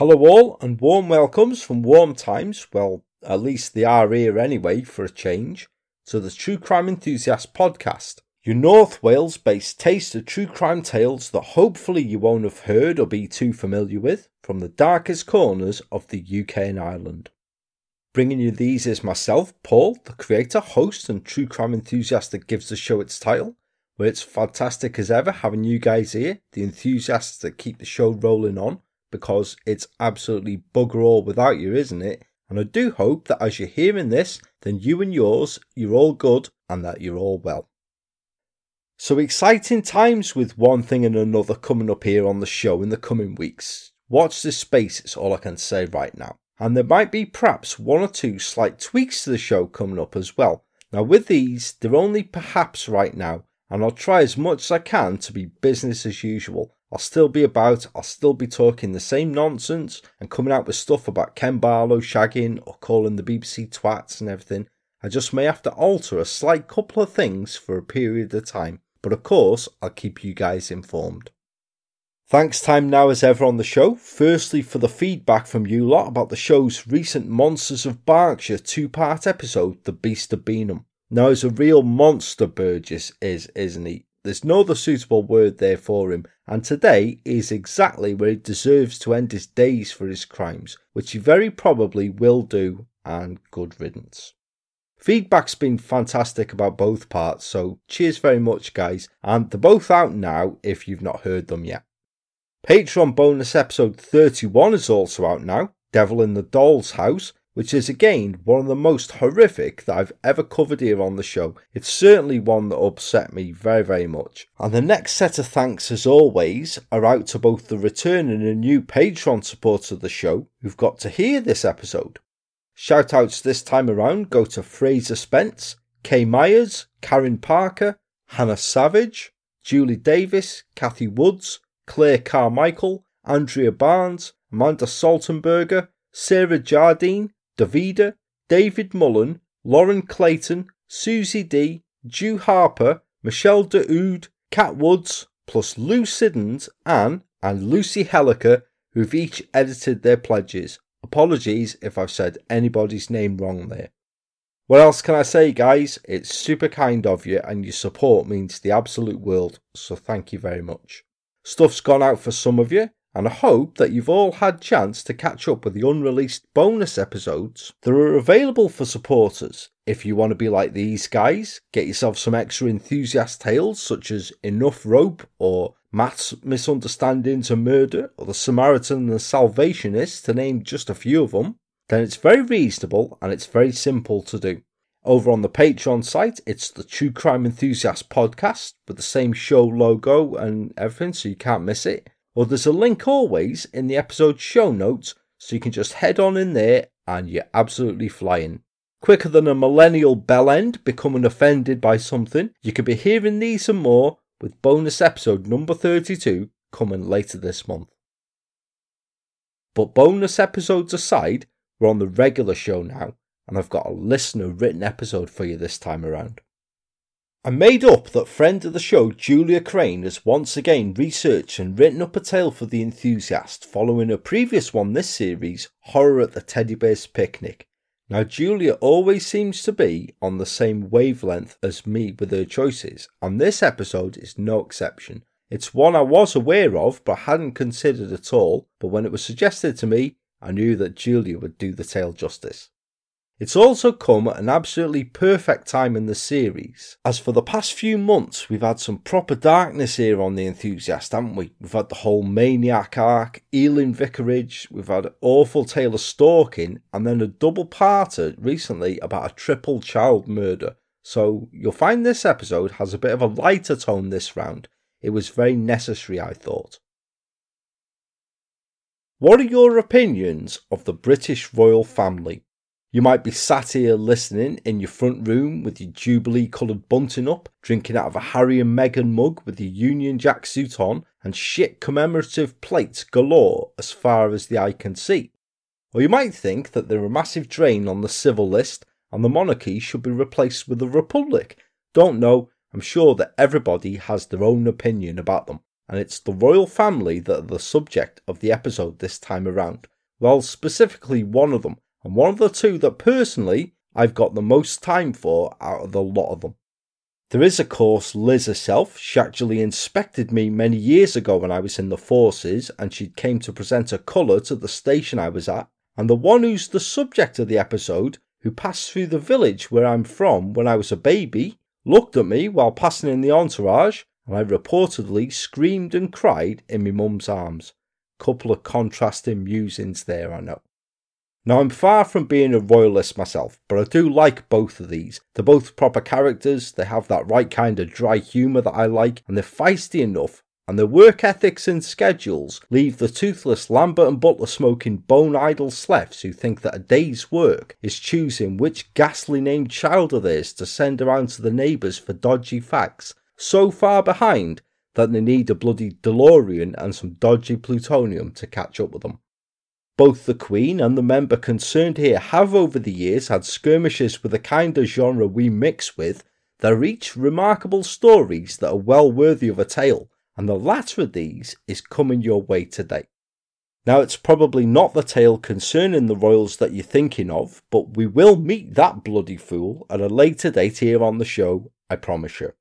Hello, all, and warm welcomes from warm times. Well, at least they are here anyway, for a change, to the True Crime Enthusiast podcast, your North Wales based taste of true crime tales that hopefully you won't have heard or be too familiar with from the darkest corners of the UK and Ireland. Bringing you these is myself, Paul, the creator, host, and true crime enthusiast that gives the show its title. Where it's fantastic as ever having you guys here, the enthusiasts that keep the show rolling on because it's absolutely bugger all without you, isn't it? And I do hope that as you're hearing this, then you and yours, you're all good and that you're all well. So exciting times with one thing and another coming up here on the show in the coming weeks. Watch this space, it's all I can say right now. And there might be perhaps one or two slight tweaks to the show coming up as well. Now, with these, they're only perhaps right now, and I'll try as much as I can to be business as usual. I'll still be about, I'll still be talking the same nonsense and coming out with stuff about Ken Barlow shagging or calling the BBC twats and everything. I just may have to alter a slight couple of things for a period of time, but of course, I'll keep you guys informed. Thanks time now as ever on the show. Firstly, for the feedback from you lot about the show's recent Monsters of Berkshire two part episode, The Beast of Beanham. Now, he's a real monster, Burgess is, isn't he? There's no other suitable word there for him, and today is exactly where he deserves to end his days for his crimes, which he very probably will do, and good riddance. Feedback's been fantastic about both parts, so cheers very much, guys, and they're both out now if you've not heard them yet. Patreon bonus episode 31 is also out now Devil in the Doll's House, which is again one of the most horrific that I've ever covered here on the show. It's certainly one that upset me very, very much. And the next set of thanks, as always, are out to both the returning and new Patreon supporters of the show who've got to hear this episode. Shout outs this time around go to Fraser Spence, Kay Myers, Karen Parker, Hannah Savage, Julie Davis, Kathy Woods, Claire Carmichael, Andrea Barnes, Amanda Saltenberger, Sarah Jardine, Davida, David Mullen, Lauren Clayton, Susie D, Jew Harper, Michelle DeOud, Cat Woods, plus Lou Siddons, Anne, and Lucy Helliker, who've each edited their pledges. Apologies if I've said anybody's name wrong there. What else can I say, guys? It's super kind of you, and your support means the absolute world, so thank you very much. Stuff's gone out for some of you, and I hope that you've all had chance to catch up with the unreleased bonus episodes that are available for supporters. If you want to be like these guys, get yourself some extra enthusiast tales such as Enough Rope or Maths Misunderstandings and Murder or The Samaritan and the Salvationist to name just a few of them, then it's very reasonable and it's very simple to do. Over on the Patreon site, it's the True Crime Enthusiast podcast with the same show logo and everything, so you can't miss it or there's a link always in the episode show notes so you can just head on in there and you're absolutely flying. Quicker than a millennial bell end becoming offended by something, you could be hearing these and more with bonus episode number 32 coming later this month. But bonus episodes aside, we're on the regular show now, and I've got a listener written episode for you this time around. I made up that friend of the show Julia Crane has once again researched and written up a tale for the enthusiast following a previous one this series, Horror at the Teddy Bear's Picnic. Now, Julia always seems to be on the same wavelength as me with her choices, and this episode is no exception. It's one I was aware of but hadn't considered at all, but when it was suggested to me, I knew that Julia would do the tale justice. It's also come at an absolutely perfect time in the series, as for the past few months we've had some proper darkness here on The Enthusiast, haven't we? We've had the whole Maniac arc, Ealing Vicarage, we've had an Awful Tale of Stalking, and then a double parter recently about a triple child murder. So you'll find this episode has a bit of a lighter tone this round. It was very necessary, I thought. What are your opinions of the British royal family? You might be sat here listening in your front room with your Jubilee coloured bunting up, drinking out of a Harry and Meghan mug with your Union Jack suit on, and shit commemorative plates galore as far as the eye can see. Or you might think that they're a massive drain on the civil list and the monarchy should be replaced with a republic. Don't know, I'm sure that everybody has their own opinion about them, and it's the royal family that are the subject of the episode this time around. Well, specifically one of them, and one of the two that personally I've got the most time for out of the lot of them. There is, of course, Liz herself. She actually inspected me many years ago when I was in the forces, and she came to present a colour to the station I was at. And the one who's the subject of the episode, who passed through the village where I'm from when I was a baby, looked at me while passing in the entourage, and I reportedly screamed and cried in my mum's arms. Couple of contrasting musings there, I know. Now, I'm far from being a royalist myself, but I do like both of these. They're both proper characters, they have that right kind of dry humour that I like, and they're feisty enough, and their work ethics and schedules leave the toothless Lambert and Butler smoking bone idle slefs who think that a day's work is choosing which ghastly named child of theirs to send around to the neighbours for dodgy facts so far behind that they need a bloody DeLorean and some dodgy plutonium to catch up with them. Both the Queen and the member concerned here have over the years had skirmishes with the kind of genre we mix with that are each remarkable stories that are well worthy of a tale, and the latter of these is coming your way today. Now, it's probably not the tale concerning the royals that you're thinking of, but we will meet that bloody fool at a later date here on the show, I promise you.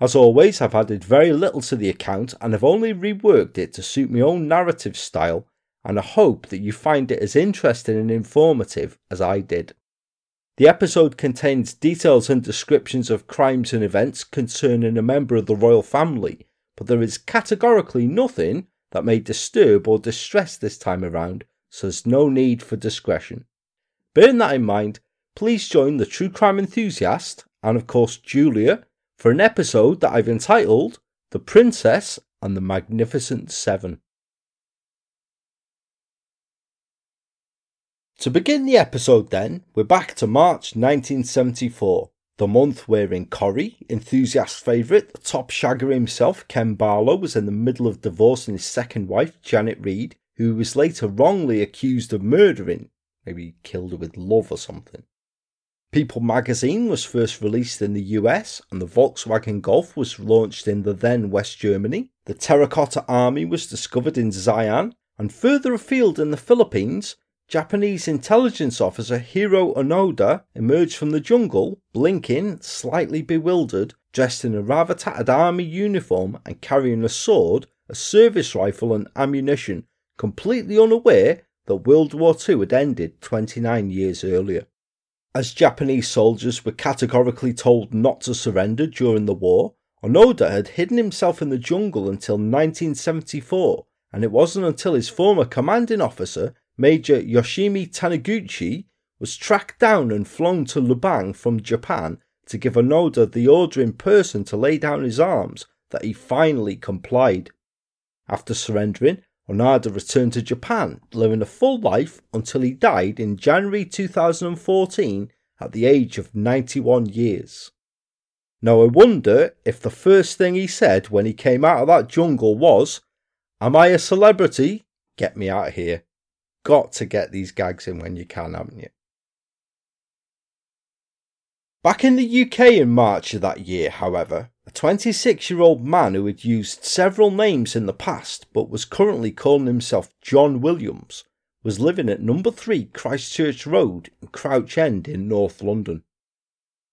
As always, I've added very little to the account and have only reworked it to suit my own narrative style and I hope that you find it as interesting and informative as I did. The episode contains details and descriptions of crimes and events concerning a member of the royal family, but there is categorically nothing that may disturb or distress this time around, so there's no need for discretion. Bearing that in mind, please join the true crime enthusiast, and of course Julia, for an episode that I've entitled The Princess and the Magnificent Seven. To begin the episode, then, we're back to March 1974, the month wherein Corrie, enthusiast favourite, the top shagger himself, Ken Barlow, was in the middle of divorcing his second wife, Janet Reid, who was later wrongly accused of murdering, maybe killed her with love or something. People magazine was first released in the US, and the Volkswagen Golf was launched in the then West Germany. The Terracotta Army was discovered in Xi'an, and further afield in the Philippines, Japanese intelligence officer Hiro Onoda emerged from the jungle, blinking, slightly bewildered, dressed in a rather tattered army uniform and carrying a sword, a service rifle, and ammunition, completely unaware that World War II had ended 29 years earlier. As Japanese soldiers were categorically told not to surrender during the war, Onoda had hidden himself in the jungle until 1974, and it wasn't until his former commanding officer Major Yoshimi Taniguchi was tracked down and flown to Lubang from Japan to give Onoda the order in person to lay down his arms that he finally complied. After surrendering, Onoda returned to Japan, living a full life until he died in January 2014 at the age of 91 years. Now I wonder if the first thing he said when he came out of that jungle was, Am I a celebrity? Get me out of here got to get these gags in when you can, haven't you? Back in the UK in March of that year, however, a 26 year old man who had used several names in the past but was currently calling himself John Williams was living at number 3 Christchurch Road in Crouch End in North London.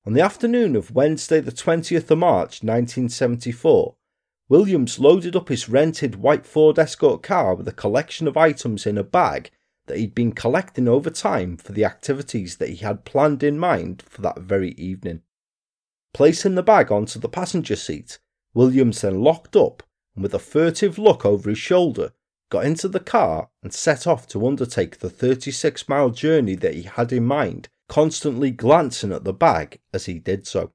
On the afternoon of Wednesday, the 20th of March 1974, Williams loaded up his rented white Ford Escort car with a collection of items in a bag that he'd been collecting over time for the activities that he had planned in mind for that very evening. Placing the bag onto the passenger seat, Williams then locked up and, with a furtive look over his shoulder, got into the car and set off to undertake the 36 mile journey that he had in mind, constantly glancing at the bag as he did so.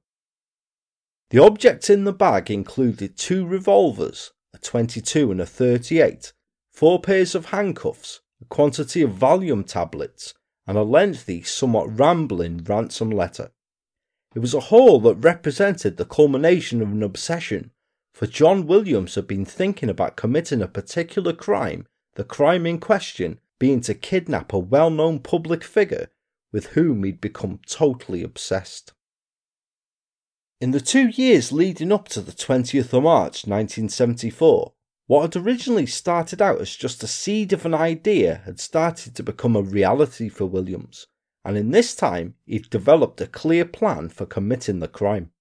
The objects in the bag included two revolvers, a 22 and a 38, four pairs of handcuffs, a quantity of Valium tablets, and a lengthy, somewhat rambling ransom letter. It was a haul that represented the culmination of an obsession, for John Williams had been thinking about committing a particular crime, the crime in question being to kidnap a well known public figure with whom he'd become totally obsessed. In the two years leading up to the 20th of March 1974, What had originally started out as just a seed of an idea had started to become a reality for Williams, and in this time he'd developed a clear plan for committing the crime.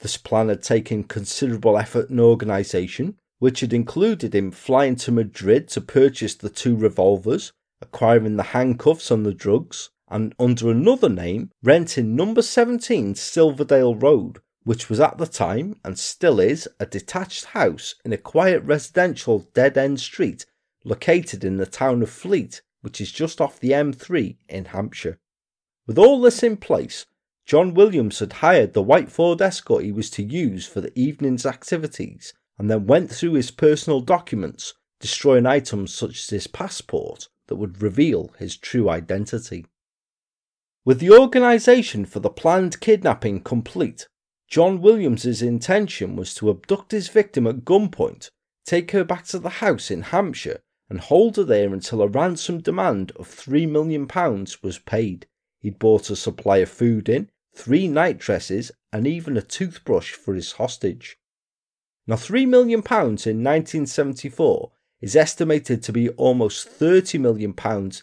This plan had taken considerable effort and organisation, which had included him flying to Madrid to purchase the two revolvers, acquiring the handcuffs and the drugs, and under another name renting number 17 Silverdale Road, which was at the time and still is a detached house in a quiet residential dead end street located in the town of Fleet, which is just off the M3 in Hampshire. With all this in place, John Williams had hired the white Ford Escort he was to use for the evening's activities and then went through his personal documents, destroying items such as his passport that would reveal his true identity. With the organisation for the planned kidnapping complete, John Williams's intention was to abduct his victim at gunpoint, take her back to the house in Hampshire, and hold her there until a ransom demand of £3 million was paid. He'd bought a supply of food in, three night dresses, and even a toothbrush for his hostage. Now, £3 million in 1974 is estimated to be almost £30 million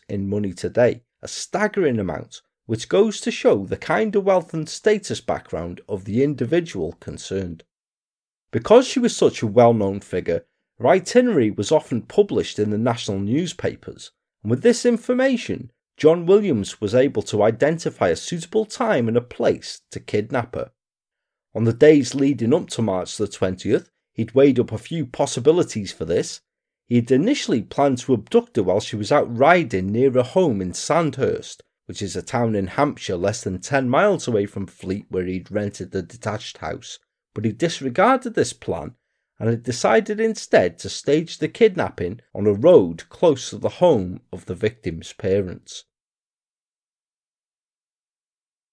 in money today, a staggering amount which goes to show the kind of wealth and status background of the individual concerned. Because she was such a well known figure, her itinerary was often published in the national newspapers, and with this information, John Williams was able to identify a suitable time and a place to kidnap her. On the days leading up to March the 20th, he'd weighed up a few possibilities for this. He had initially planned to abduct her while she was out riding near her home in Sandhurst, which is a town in Hampshire less than 10 miles away from Fleet where he'd rented the detached house, but he disregarded this plan and had decided instead to stage the kidnapping on a road close to the home of the victim's parents.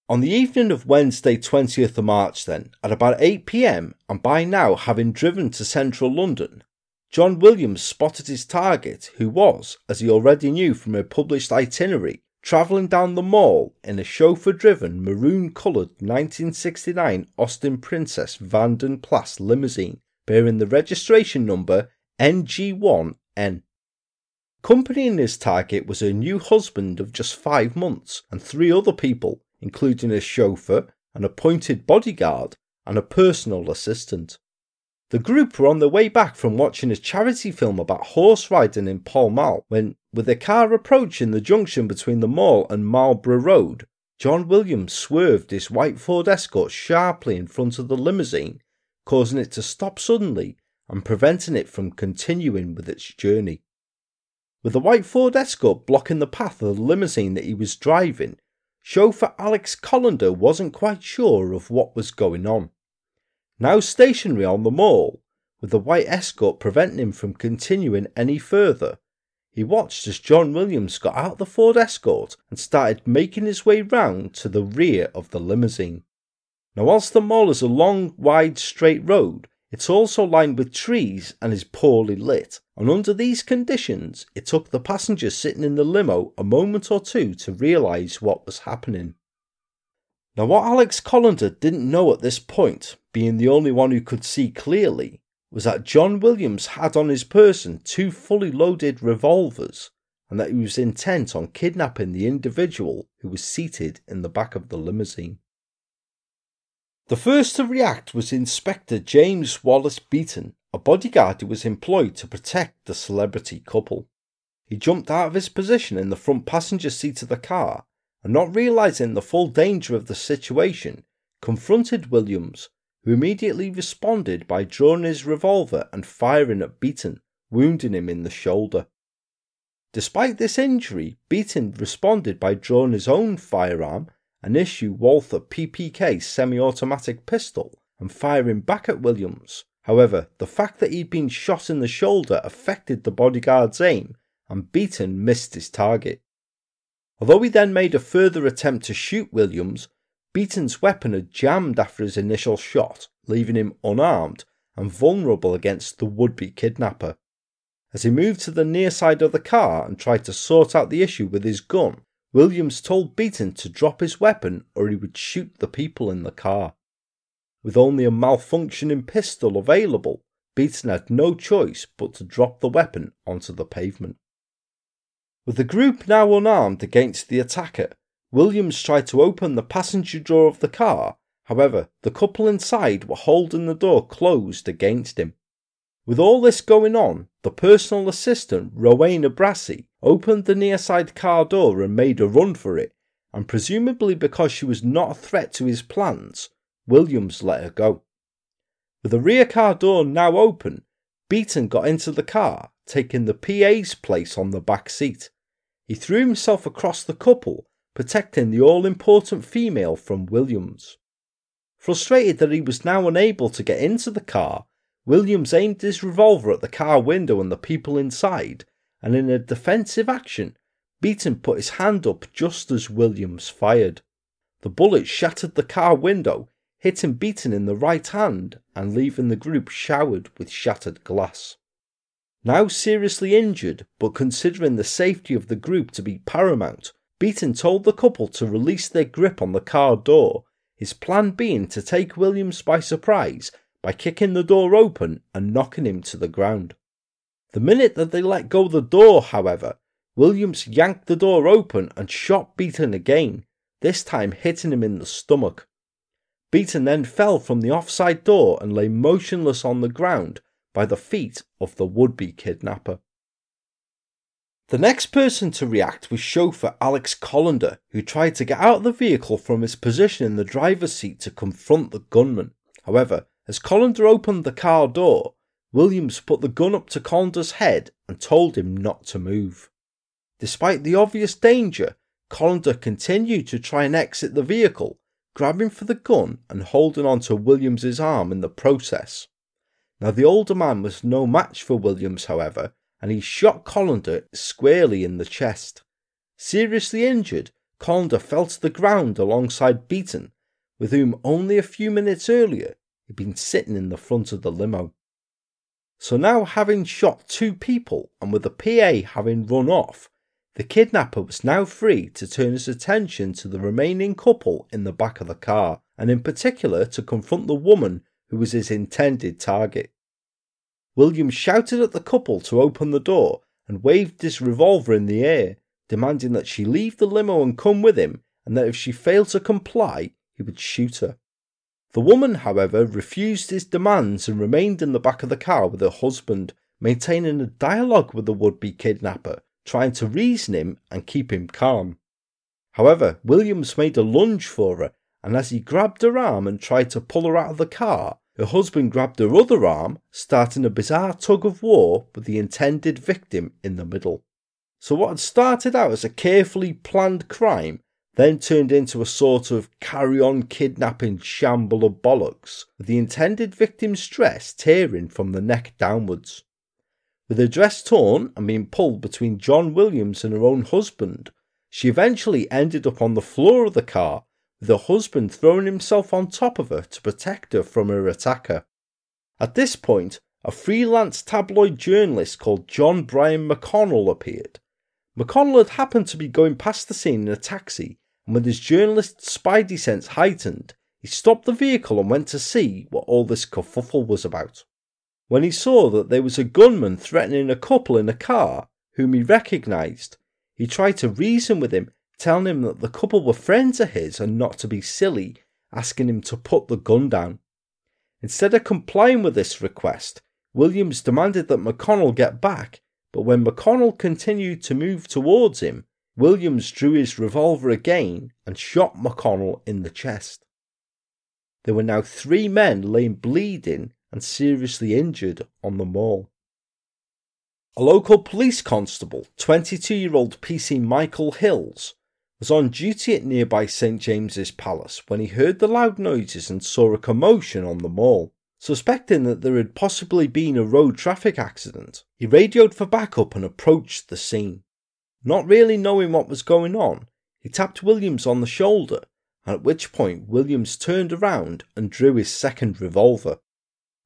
On the evening of Wednesday, 20th of March, then, at about 8 pm, and by now having driven to central London, John Williams spotted his target, who was, as he already knew from a published itinerary, travelling down the mall in a chauffeur driven maroon coloured 1969 Austin Princess Vanden Plas limousine bearing the registration number NG1N. Accompanying his target was her new husband of just five months and three other people, including a chauffeur, an appointed bodyguard, and a personal assistant. The group were on their way back from watching a charity film about horse riding in Pall Mall when, with a car approaching the junction between the mall and Marlborough Road, John Williams swerved his white Ford Escort sharply in front of the limousine, causing it to stop suddenly and preventing it from continuing with its journey. With the white Ford Escort blocking the path of the limousine that he was driving, chauffeur Alex Callender wasn't quite sure of what was going on now stationary on the mall, with the white escort preventing him from continuing any further. He watched as John Williams got out the Ford Escort and started making his way round to the rear of the limousine. Now, whilst the mall is a long, wide, straight road, it's also lined with trees and is poorly lit, and under these conditions, it took the passengers sitting in the limo a moment or two to realise what was happening. Now, what Alex Callender didn't know at this point, being the only one who could see clearly, was that John Williams had on his person two fully loaded revolvers and that he was intent on kidnapping the individual who was seated in the back of the limousine. The first to react was Inspector James Wallace Beaton, a bodyguard who was employed to protect the celebrity couple. He jumped out of his position in the front passenger seat of the car and not realizing the full danger of the situation, confronted Williams, who immediately responded by drawing his revolver and firing at Beaton, wounding him in the shoulder. Despite this injury, Beaton responded by drawing his own firearm, an issue Walther PPK semi automatic pistol, and firing back at Williams. However, the fact that he'd been shot in the shoulder affected the bodyguard's aim, and Beaton missed his target. Although he then made a further attempt to shoot Williams, Beaton's weapon had jammed after his initial shot, leaving him unarmed and vulnerable against the would be kidnapper. As he moved to the near side of the car and tried to sort out the issue with his gun, Williams told Beaton to drop his weapon or he would shoot the people in the car. With only a malfunctioning pistol available, Beaton had no choice but to drop the weapon onto the pavement. With the group now unarmed against the attacker, Williams tried to open the passenger door of the car, however, the couple inside were holding the door closed against him. With all this going on, the personal assistant, Rowena Brassey, opened the near side car door and made a run for it, and presumably because she was not a threat to his plans, Williams let her go. With the rear car door now open, Beaton got into the car, taking the PA's place on the back seat. He threw himself across the couple, protecting the all important female from Williams. Frustrated that he was now unable to get into the car, Williams aimed his revolver at the car window and the people inside, and in a defensive action, Beaton put his hand up just as Williams fired. The bullet shattered the car window, hitting Beaton in the right hand and leaving the group showered with shattered glass. Now seriously injured, but considering the safety of the group to be paramount, Beaton told the couple to release their grip on the car door, his plan being to take Williams by surprise by kicking the door open and knocking him to the ground. The minute that they let go the door, however, Williams yanked the door open and shot Beaton again, this time hitting him in the stomach. Beaton then fell from the offside door and lay motionless on the ground by the feet of the would be kidnapper. The next person to react was chauffeur Alex Callender, who tried to get out of the vehicle from his position in the driver's seat to confront the gunman. However, as Callender opened the car door, Williams put the gun up to Callender's head and told him not to move. Despite the obvious danger, Callender continued to try and exit the vehicle, grabbing for the gun and holding on to Williams's arm in the process. Now the older man was no match for Williams, however, and he shot Callender squarely in the chest. Seriously injured, Callender fell to the ground alongside Beaton, with whom only a few minutes earlier he'd been sitting in the front of the limo. So now, having shot two people and with the PA having run off, the kidnapper was now free to turn his attention to the remaining couple in the back of the car, and in particular to confront the woman who was his intended target. William shouted at the couple to open the door and waved his revolver in the air, demanding that she leave the limo and come with him, and that if she failed to comply, he would shoot her. The woman, however, refused his demands and remained in the back of the car with her husband, maintaining a dialogue with the would be kidnapper, trying to reason him and keep him calm. However, Williams made a lunge for her, and as he grabbed her arm and tried to pull her out of the car, her husband grabbed her other arm, starting a bizarre tug of war with the intended victim in the middle. So, what had started out as a carefully planned crime then turned into a sort of carry on kidnapping shamble of bollocks, with the intended victim's dress tearing from the neck downwards. With her dress torn and being pulled between John Williams and her own husband, she eventually ended up on the floor of the car, her husband throwing himself on top of her to protect her from her attacker. At this point, a freelance tabloid journalist called John Brian McConnell appeared. McConnell had happened to be going past the scene in a taxi and with his journalist's spidey sense heightened, he stopped the vehicle and went to see what all this kerfuffle was about. When he saw that there was a gunman threatening a couple in a car whom he recognised, he tried to reason with him, telling him that the couple were friends of his and not to be silly, asking him to put the gun down. Instead of complying with this request, Williams demanded that McConnell get back, but when McConnell continued to move towards him, Williams drew his revolver again and shot McConnell in the chest. There were now three men laying bleeding and seriously injured on the mall. A local police constable, 22 year old PC Michael Hills, was on duty at nearby St James's Palace when he heard the loud noises and saw a commotion on the mall. Suspecting that there had possibly been a road traffic accident, he radioed for backup and approached the scene. Not really knowing what was going on, he tapped Williams on the shoulder, at which point Williams turned around and drew his second revolver.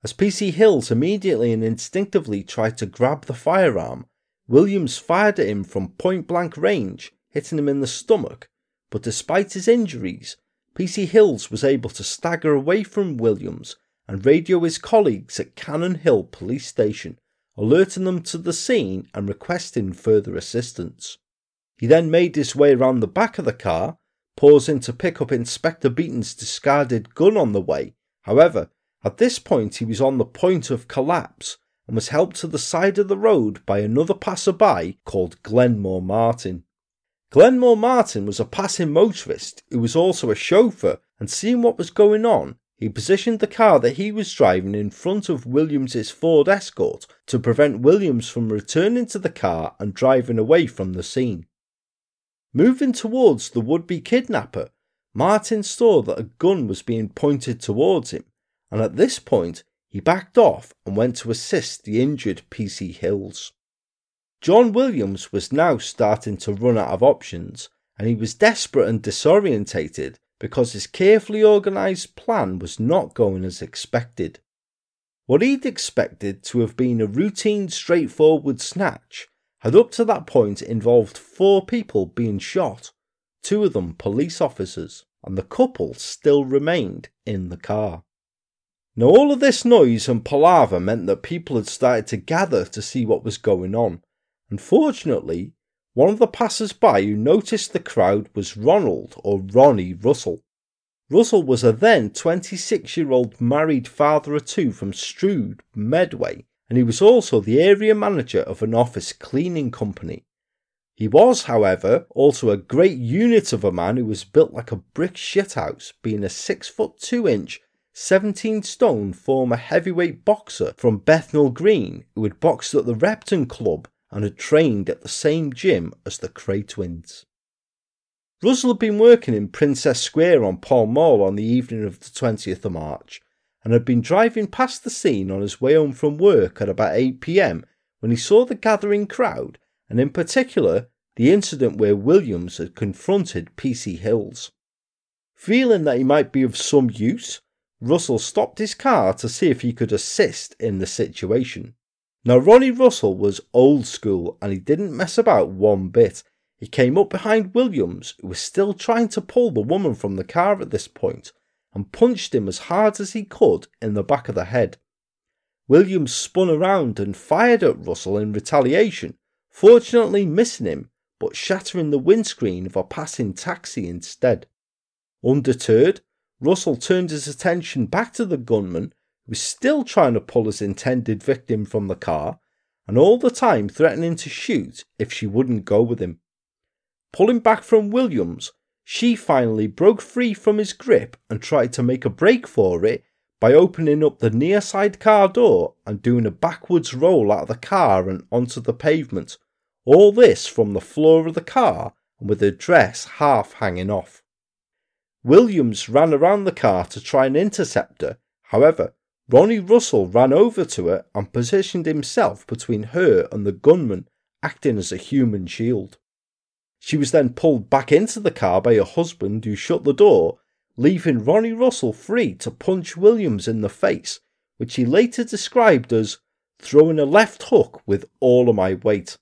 As PC Hills immediately and instinctively tried to grab the firearm, Williams fired at him from point blank range, hitting him in the stomach, but despite his injuries, PC Hills was able to stagger away from Williams and radio his colleagues at Cannon Hill Police Station, alerting them to the scene and requesting further assistance. He then made his way around the back of the car, pausing to pick up Inspector Beaton's discarded gun on the way. However, at this point he was on the point of collapse and was helped to the side of the road by another passerby called Glenmore Martin. Glenmore Martin was a passing motorist who was also a chauffeur, and seeing what was going on, he positioned the car that he was driving in front of Williams's Ford Escort to prevent Williams from returning to the car and driving away from the scene. Moving towards the would be kidnapper, Martin saw that a gun was being pointed towards him, and at this point he backed off and went to assist the injured PC Hills. John Williams was now starting to run out of options, and he was desperate and disorientated because his carefully organised plan was not going as expected. What he'd expected to have been a routine, straightforward snatch had up to that point involved four people being shot, two of them police officers, and the couple still remained in the car. Now, all of this noise and palaver meant that people had started to gather to see what was going on. Unfortunately, one of the passers by who noticed the crowd was Ronald or Ronnie Russell. Russell was a then 26 year old married father of two from Strood, Medway, and he was also the area manager of an office cleaning company. He was, however, also a great unit of a man who was built like a brick shithouse, being a 6 foot 2 inch 17 stone former heavyweight boxer from Bethnal Green who had boxed at the Repton Club and had trained at the same gym as the Kray twins. Russell had been working in Princess Square on Pall Mall on the evening of the 20th of March and had been driving past the scene on his way home from work at about 8 pm when he saw the gathering crowd and, in particular, the incident where Williams had confronted PC Hills. Feeling that he might be of some use, Russell stopped his car to see if he could assist in the situation. Now, Ronnie Russell was old school and he didn't mess about one bit. He came up behind Williams, who was still trying to pull the woman from the car at this point, and punched him as hard as he could in the back of the head. Williams spun around and fired at Russell in retaliation, fortunately missing him, but shattering the windscreen of a passing taxi instead. Undeterred, Russell turned his attention back to the gunman, was still trying to pull his intended victim from the car, and all the time threatening to shoot if she wouldn't go with him. Pulling back from Williams, she finally broke free from his grip and tried to make a break for it by opening up the near side car door and doing a backwards roll out of the car and onto the pavement. All this from the floor of the car and with her dress half hanging off. Williams ran around the car to try and intercept her. However, Ronnie Russell ran over to her and positioned himself between her and the gunman, acting as a human shield. She was then pulled back into the car by her husband, who shut the door, leaving Ronnie Russell free to punch Williams in the face, which he later described as throwing a left hook with all of my weight.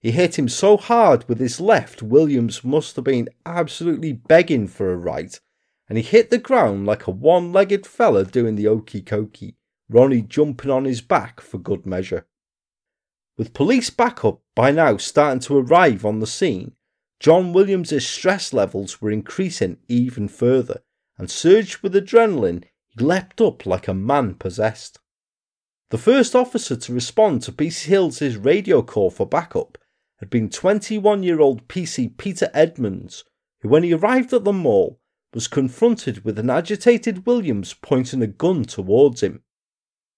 He hit him so hard with his left, Williams must have been absolutely begging for a right, and he hit the ground like a one legged fella doing the okey cokey, Ronnie jumping on his back for good measure. With police backup by now starting to arrive on the scene, John Williams's stress levels were increasing even further, and surged with adrenaline, he leapt up like a man possessed. The first officer to respond to PC Hills' radio call for backup had been 21 year old PC Peter Edmonds, who, when he arrived at the mall, was confronted with an agitated Williams pointing a gun towards him.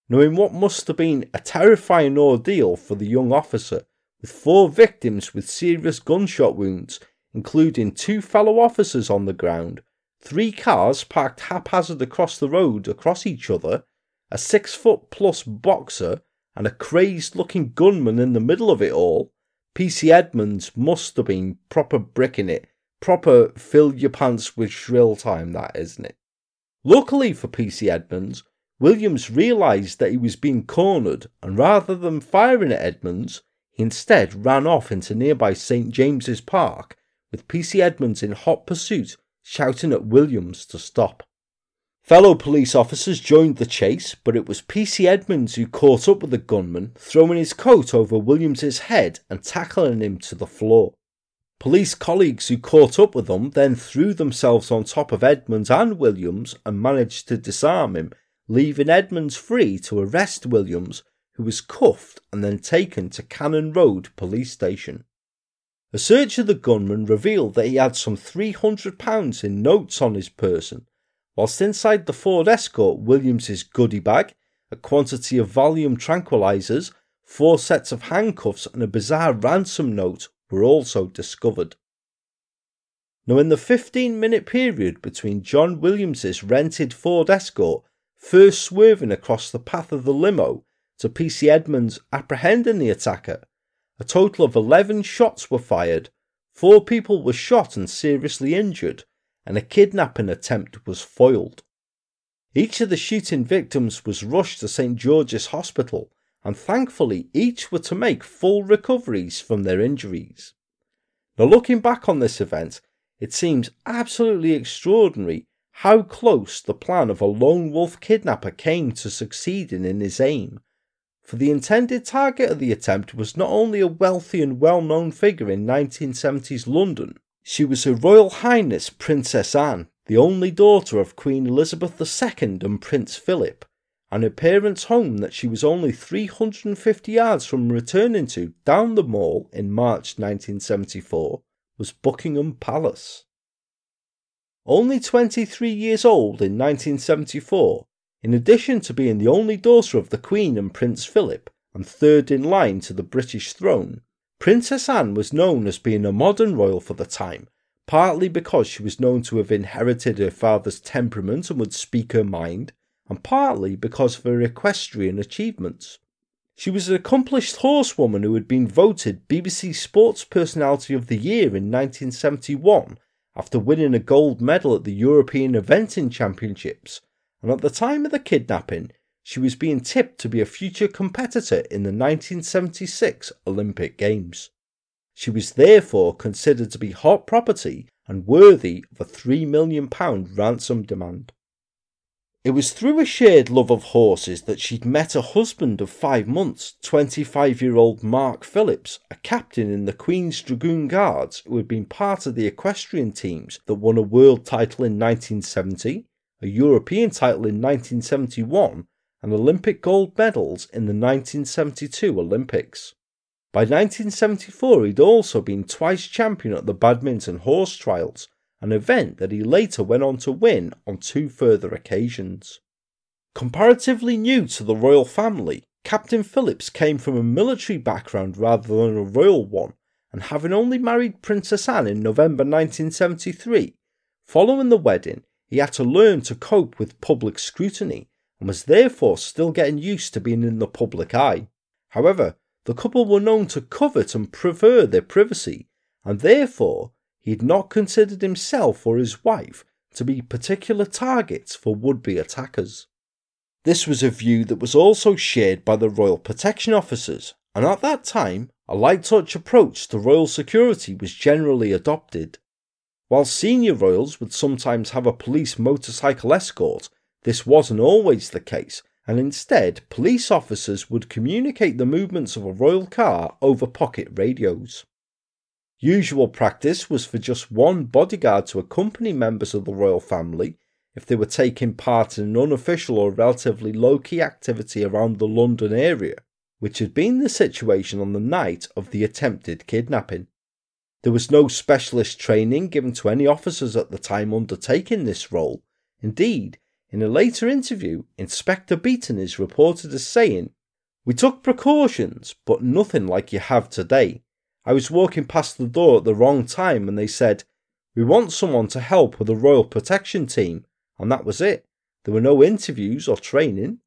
Knowing what must have been a terrifying ordeal for the young officer, with four victims with serious gunshot wounds, including two fellow officers on the ground, three cars parked haphazard across the road across each other, a six foot plus boxer, and a crazed looking gunman in the middle of it all, PC Edmonds must have been proper bricking it. Proper fill your pants with shrill time, that isn't it? Luckily for PC Edmonds, Williams realised that he was being cornered, and rather than firing at Edmonds, he instead ran off into nearby St James's Park, with PC Edmonds in hot pursuit, shouting at Williams to stop. Fellow police officers joined the chase, but it was PC Edmonds who caught up with the gunman, throwing his coat over Williams's head and tackling him to the floor. Police colleagues who caught up with them then threw themselves on top of Edmonds and Williams and managed to disarm him, leaving Edmonds free to arrest Williams, who was cuffed and then taken to Cannon Row police station. A search of the gunman revealed that he had some £300 in notes on his person Whilst inside the Ford Escort, Williams's goodie bag, a quantity of Valium tranquilizers, four sets of handcuffs, and a bizarre ransom note were also discovered. Now, in the 15 minute period between John Williams's rented Ford Escort first swerving across the path of the limo to PC Edmonds apprehending the attacker, a total of 11 shots were fired, four people were shot and seriously injured, and a kidnapping attempt was foiled. Each of the shooting victims was rushed to St George's Hospital, and thankfully each were to make full recoveries from their injuries. Now, looking back on this event, it seems absolutely extraordinary how close the plan of a lone wolf kidnapper came to succeeding in his aim. For the intended target of the attempt was not only a wealthy and well known figure in 1970s London, she was Her Royal Highness Princess Anne, the only daughter of Queen Elizabeth II and Prince Philip, and her parents' home that she was only 350 yards from returning to down the mall in March 1974 was Buckingham Palace. Only 23 years old in 1974, in addition to being the only daughter of the Queen and Prince Philip and third in line to the British throne, Princess Anne was known as being a modern royal for the time, partly because she was known to have inherited her father's temperament and would speak her mind, and partly because of her equestrian achievements. She was an accomplished horsewoman who had been voted BBC Sports Personality of the Year in 1971 after winning a gold medal at the European Eventing Championships, and at the time of the kidnapping, she was being tipped to be a future competitor in the 1976 Olympic Games. She was therefore considered to be hot property and worthy of a £3 million ransom demand. It was through a shared love of horses that she'd met a husband of five months, 25 year old Mark Phillips, a captain in the Queen's Dragoon Guards who had been part of the equestrian teams that won a world title in 1970, a European title in 1971, and Olympic gold medals in the 1972 Olympics. By 1974, he'd also been twice champion at the badminton horse trials, an event that he later went on to win on two further occasions. Comparatively new to the royal family, Captain Phillips came from a military background rather than a royal one, and having only married Princess Anne in November 1973, following the wedding, he had to learn to cope with public scrutiny and was therefore still getting used to being in the public eye. However, the couple were known to covet and prefer their privacy, and therefore he had not considered himself or his wife to be particular targets for would be attackers. This was a view that was also shared by the royal protection officers, and at that time, a light touch approach to royal security was generally adopted. While senior royals would sometimes have a police motorcycle escort this wasn't always the case, and instead, police officers would communicate the movements of a royal car over pocket radios. Usual practice was for just one bodyguard to accompany members of the royal family if they were taking part in an unofficial or relatively low key activity around the London area, which had been the situation on the night of the attempted kidnapping. There was no specialist training given to any officers at the time undertaking this role. Indeed, in a later interview, Inspector Beaton is reported as saying, We took precautions, but nothing like you have today. I was walking past the door at the wrong time and they said, We want someone to help with the Royal Protection Team, and that was it. There were no interviews or training.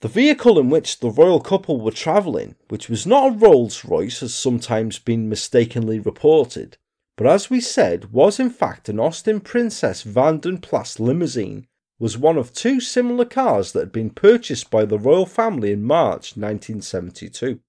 The vehicle in which the royal couple were travelling, which was not a Rolls Royce as sometimes been mistakenly reported, but as we said was in fact an Austin Princess Vanden Plas limousine was one of two similar cars that had been purchased by the royal family in March 1972.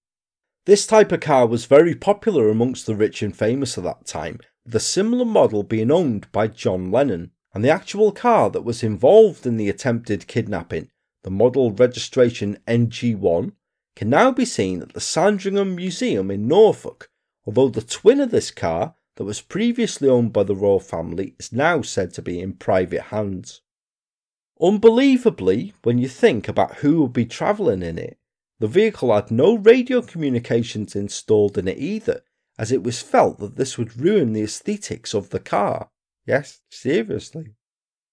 This type of car was very popular amongst the rich and famous at that time, a similar model being owned by John Lennon, and the actual car that was involved in the attempted kidnapping, the model registration NG1, can now be seen at the Sandringham Museum in Norfolk, although the twin of this car that was previously owned by the royal family is now said to be in private hands. Unbelievably, when you think about who would be travelling in it, the vehicle had no radio communications installed in it either, as it was felt that this would ruin the aesthetics of the car. Yes, seriously.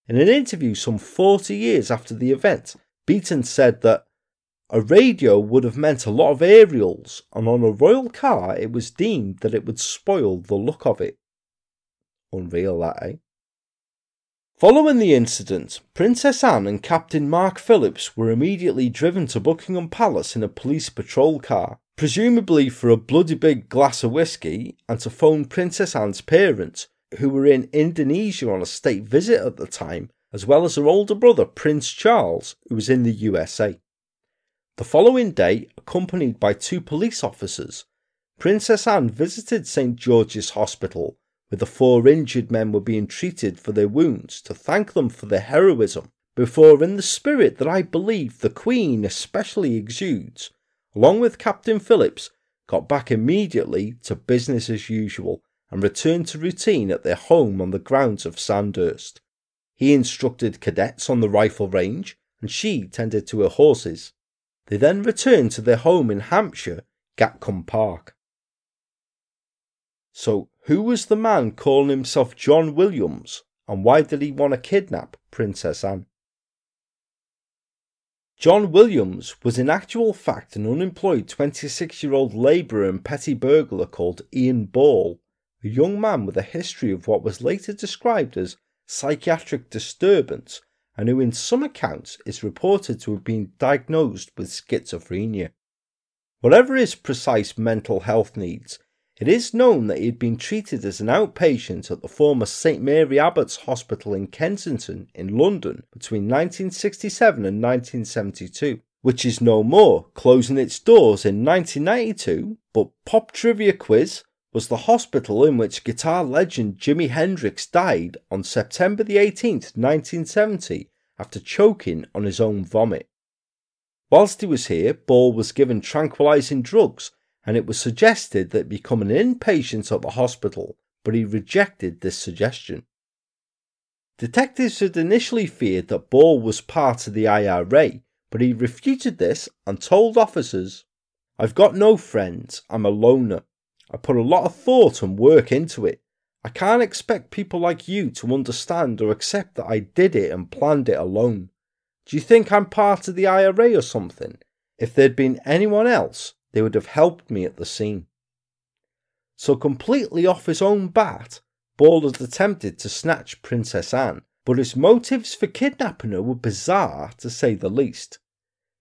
In an interview some 40 years after the event, Beaton said that a radio would have meant a lot of aerials, and on a royal car it was deemed that it would spoil the look of it. Unreal, that, eh? Following the incident, Princess Anne and Captain Mark Phillips were immediately driven to Buckingham Palace in a police patrol car, presumably for a bloody big glass of whiskey and to phone Princess Anne's parents, who were in Indonesia on a state visit at the time, as well as her older brother Prince Charles, who was in the USA. The following day, accompanied by two police officers, Princess Anne visited St George's Hospital where the four injured men were being treated for their wounds to thank them for their heroism, before, in the spirit that I believe the Queen especially exudes, along with Captain Phillips, got back immediately to business as usual and returned to routine at their home on the grounds of Sandhurst. He instructed cadets on the rifle range, and she tended to her horses. They then returned to their home in Hampshire, Gatcombe Park. So, who was the man calling himself John Williams, and why did he want to kidnap Princess Anne? John Williams was in actual fact an unemployed 26 year old labourer and petty burglar called Ian Ball, a young man with a history of what was later described as psychiatric disturbance and who, in some accounts, is reported to have been diagnosed with schizophrenia. Whatever his precise mental health needs, it is known that he had been treated as an outpatient at the former St Mary Abbots Hospital in Kensington in London between 1967 and 1972, which is no more, closing its doors in 1992. But Pop Trivia Quiz was the hospital in which guitar legend Jimi Hendrix died on September the 18th, 1970, after choking on his own vomit. Whilst he was here, Ball was given tranquilizing drugs and it was suggested that he become an inpatient at the hospital, but he rejected this suggestion. Detectives had initially feared that Ball was part of the IRA, but he refuted this and told officers, I've got no friends, I'm a loner. I put a lot of thought and work into it. I can't expect people like you to understand or accept that I did it and planned it alone. Do you think I'm part of the IRA or something? If there'd been anyone else, they would have helped me at the scene. So, completely off his own bat, had attempted to snatch Princess Anne, but his motives for kidnapping her were bizarre to say the least.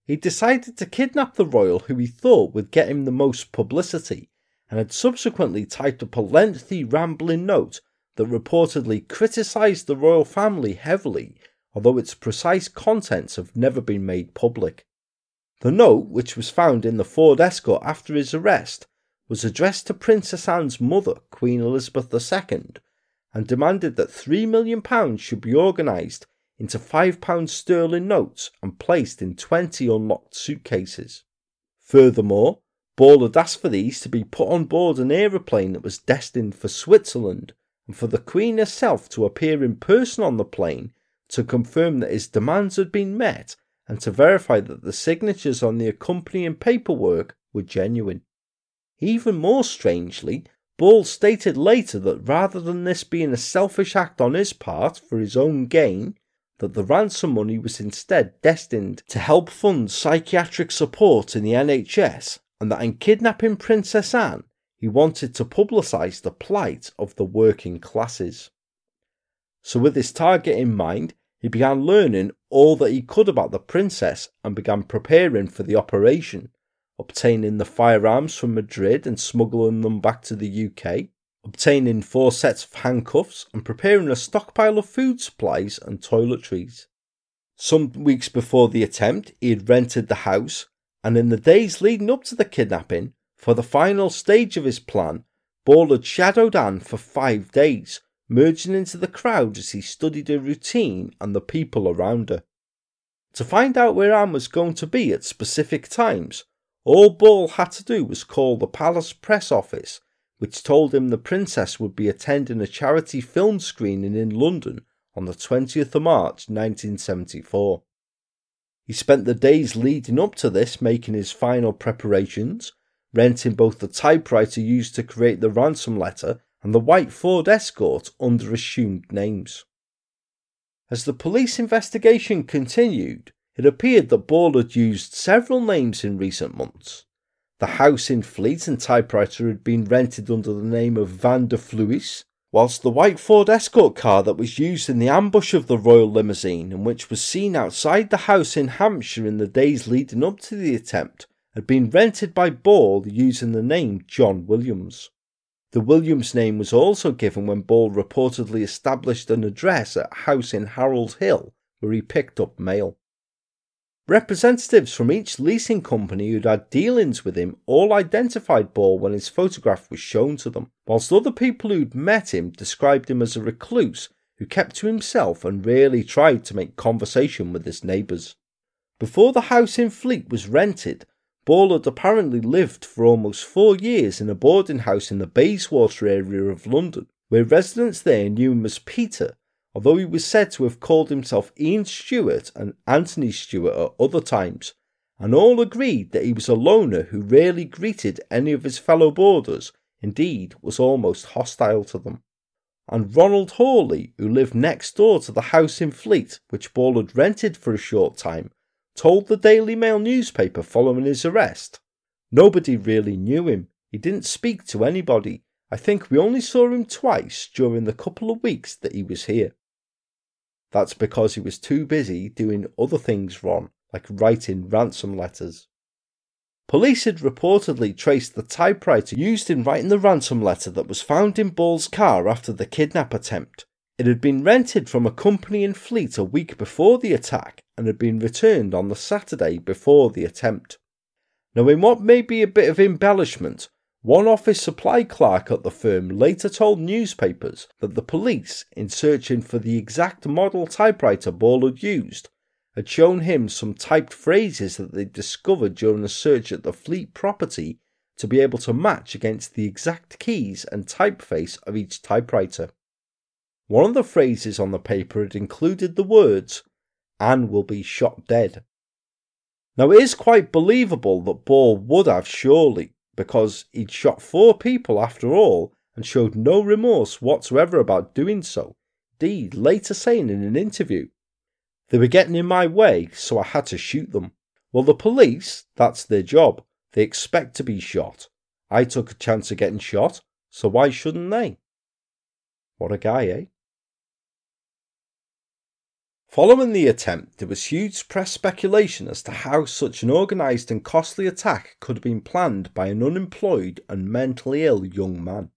He decided to kidnap the royal who he thought would get him the most publicity, and had subsequently typed up a lengthy, rambling note that reportedly criticised the royal family heavily, although its precise contents have never been made public. The note, which was found in the Ford Escort after his arrest, was addressed to Princess Anne's mother, Queen Elizabeth II, and demanded that £3 million should be organised into £5 sterling notes and placed in 20 unlocked suitcases. Furthermore, Ball had asked for these to be put on board an aeroplane that was destined for Switzerland and for the Queen herself to appear in person on the plane to confirm that his demands had been met and to verify that the signatures on the accompanying paperwork were genuine. Even more strangely, Ball stated later that rather than this being a selfish act on his part for his own gain, that the ransom money was instead destined to help fund psychiatric support in the NHS, and that in kidnapping Princess Anne, he wanted to publicise the plight of the working classes. So, with this target in mind, he began learning all that he could about the princess and began preparing for the operation, obtaining the firearms from Madrid and smuggling them back to the UK, obtaining four sets of handcuffs, and preparing a stockpile of food supplies and toiletries. Some weeks before the attempt, he had rented the house, and in the days leading up to the kidnapping, for the final stage of his plan, Ball had shadowed Anne for five days, merging into the crowd as he studied her routine and the people around her. To find out where Anne was going to be at specific times, all Ball had to do was call the palace press office, which told him the princess would be attending a charity film screening in London on the 20th of March 1974. He spent the days leading up to this making his final preparations, renting both the typewriter used to create the ransom letter and the white Ford Escort under assumed names. As the police investigation continued, it appeared that Ball had used several names in recent months. The house in Fleet and typewriter had been rented under the name of Van der Fluis, whilst the white Ford Escort car that was used in the ambush of the royal limousine and which was seen outside the house in Hampshire in the days leading up to the attempt had been rented by Ball using the name John Williams. The Williams name was also given when Ball reportedly established an address at a house in Harold Hill where he picked up mail. Representatives from each leasing company who'd had dealings with him all identified Ball when his photograph was shown to them, whilst other people who'd met him described him as a recluse who kept to himself and rarely tried to make conversation with his neighbours. Before the house in Fleet was rented, Ball had apparently lived for almost four years in a boarding house in the Bayswater area of London, where residents there knew him as Peter although he was said to have called himself Ian Stewart and Anthony Stewart at other times, and all agreed that he was a loner who rarely greeted any of his fellow boarders, indeed, was almost hostile to them. And Ronald Hawley, who lived next door to the house in Fleet, which Ball had rented for a short time, told the Daily Mail newspaper following his arrest. Nobody really knew him. He didn't speak to anybody. I think we only saw him twice during the couple of weeks that he was here. That's because he was too busy doing other things wrong, like writing ransom letters. Police had reportedly traced the typewriter used in writing the ransom letter that was found in Ball's car after the kidnap attempt. It had been rented from a company in Fleet a week before the attack and had been returned on the Saturday before the attempt. Now, in what may be a bit of embellishment, one office supply clerk at the firm later told newspapers that the police, in searching for the exact model typewriter Ball had used, had shown him some typed phrases that they'd discovered during a search at the Fleet property to be able to match against the exact keys and typeface of each typewriter. One of the phrases on the paper had included the words, Anne will be shot dead. Now it is quite believable that Ball would have surely because he'd shot four people after all and showed no remorse whatsoever about doing so. Indeed, later saying in an interview, They were getting in my way, so I had to shoot them. Well, the police, that's their job. They expect to be shot. I took a chance of getting shot, so why shouldn't they? What a guy, eh? Following the attempt, there was huge press speculation as to how such an organised and costly attack could have been planned by an unemployed and mentally ill young man.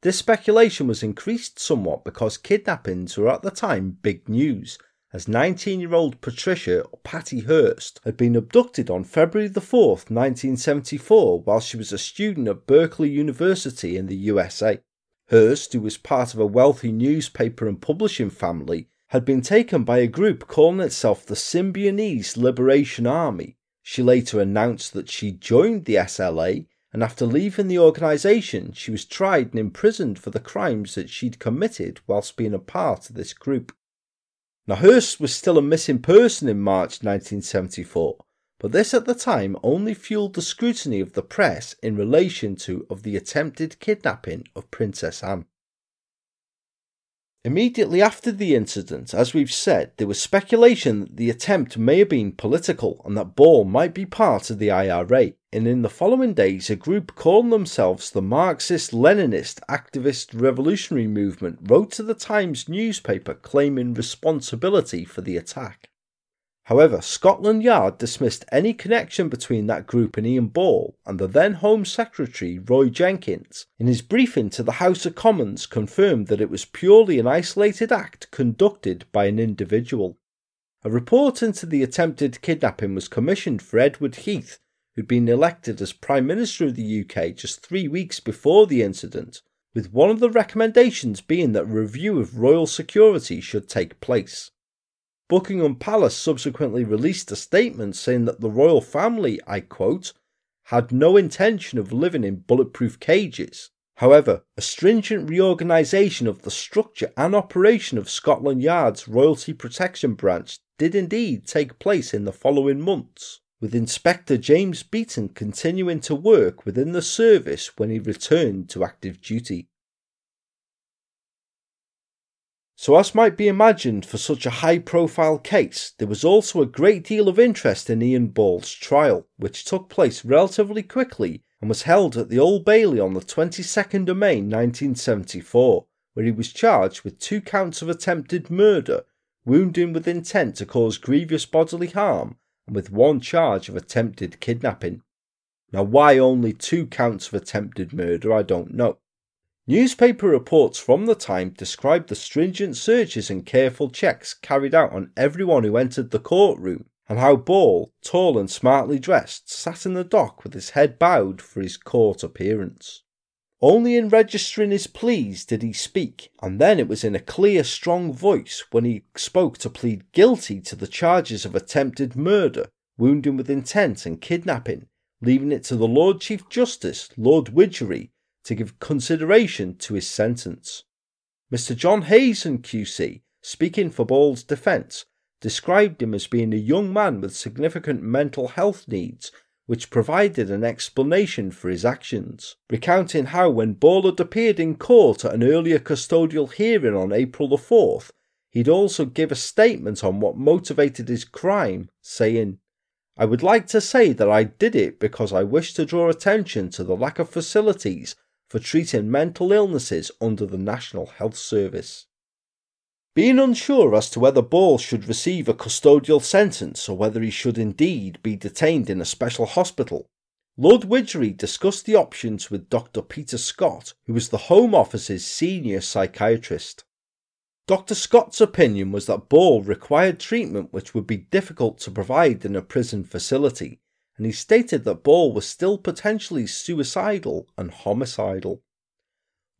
This speculation was increased somewhat because kidnappings were at the time big news, as 19 year old Patricia Patty Hearst had been abducted on February the 4th, 1974, while she was a student at Berkeley University in the USA. Hearst, who was part of a wealthy newspaper and publishing family, had been taken by a group calling itself the Symbionese Liberation Army. She later announced that she joined the SLA, and after leaving the organisation, she was tried and imprisoned for the crimes that she'd committed whilst being a part of this group. Now, Hearst was still a missing person in March 1974, but this at the time only fueled the scrutiny of the press in relation to of the attempted kidnapping of Princess Anne. Immediately after the incident, as we've said, there was speculation that the attempt may have been political and that Ball might be part of the IRA. And in the following days, a group calling themselves the Marxist Leninist Activist Revolutionary Movement wrote to the Times newspaper claiming responsibility for the attack. However, Scotland Yard dismissed any connection between that group and Ian Ball, and the then Home Secretary Roy Jenkins, in his briefing to the House of Commons, confirmed that it was purely an isolated act conducted by an individual. A report into the attempted kidnapping was commissioned for Edward Heath, who'd been elected as Prime Minister of the UK just three weeks before the incident, with one of the recommendations being that a review of royal security should take place. Buckingham Palace subsequently released a statement saying that the royal family, I quote, had no intention of living in bulletproof cages. However, a stringent reorganisation of the structure and operation of Scotland Yard's Royalty Protection Branch did indeed take place in the following months, with Inspector James Beaton continuing to work within the service when he returned to active duty. So, as might be imagined for such a high profile case, there was also a great deal of interest in Ian Ball's trial, which took place relatively quickly and was held at the Old Bailey on the 22nd of May 1974, where he was charged with two counts of attempted murder, wounding with intent to cause grievous bodily harm, and with one charge of attempted kidnapping. Now, why only two counts of attempted murder, I don't know. Newspaper reports from the time described the stringent searches and careful checks carried out on everyone who entered the courtroom, and how Ball, tall and smartly dressed, sat in the dock with his head bowed for his court appearance. Only in registering his pleas did he speak, and then it was in a clear, strong voice when he spoke to plead guilty to the charges of attempted murder, wounding with intent, and kidnapping, leaving it to the Lord Chief Justice, Lord Widgery, to give consideration to his sentence. Mr. John Hazan QC, speaking for Ball's defence, described him as being a young man with significant mental health needs, which provided an explanation for his actions, recounting how when Ball had appeared in court at an earlier custodial hearing on April the 4th, he'd also give a statement on what motivated his crime, saying, I would like to say that I did it because I wish to draw attention to the lack of facilities for treating mental illnesses under the National Health Service. Being unsure as to whether Ball should receive a custodial sentence or whether he should indeed be detained in a special hospital, Lord Widgery discussed the options with Dr. Peter Scott, who was the Home Office's senior psychiatrist. Dr. Scott's opinion was that Ball required treatment which would be difficult to provide in a prison facility, and he stated that Ball was still potentially suicidal and homicidal.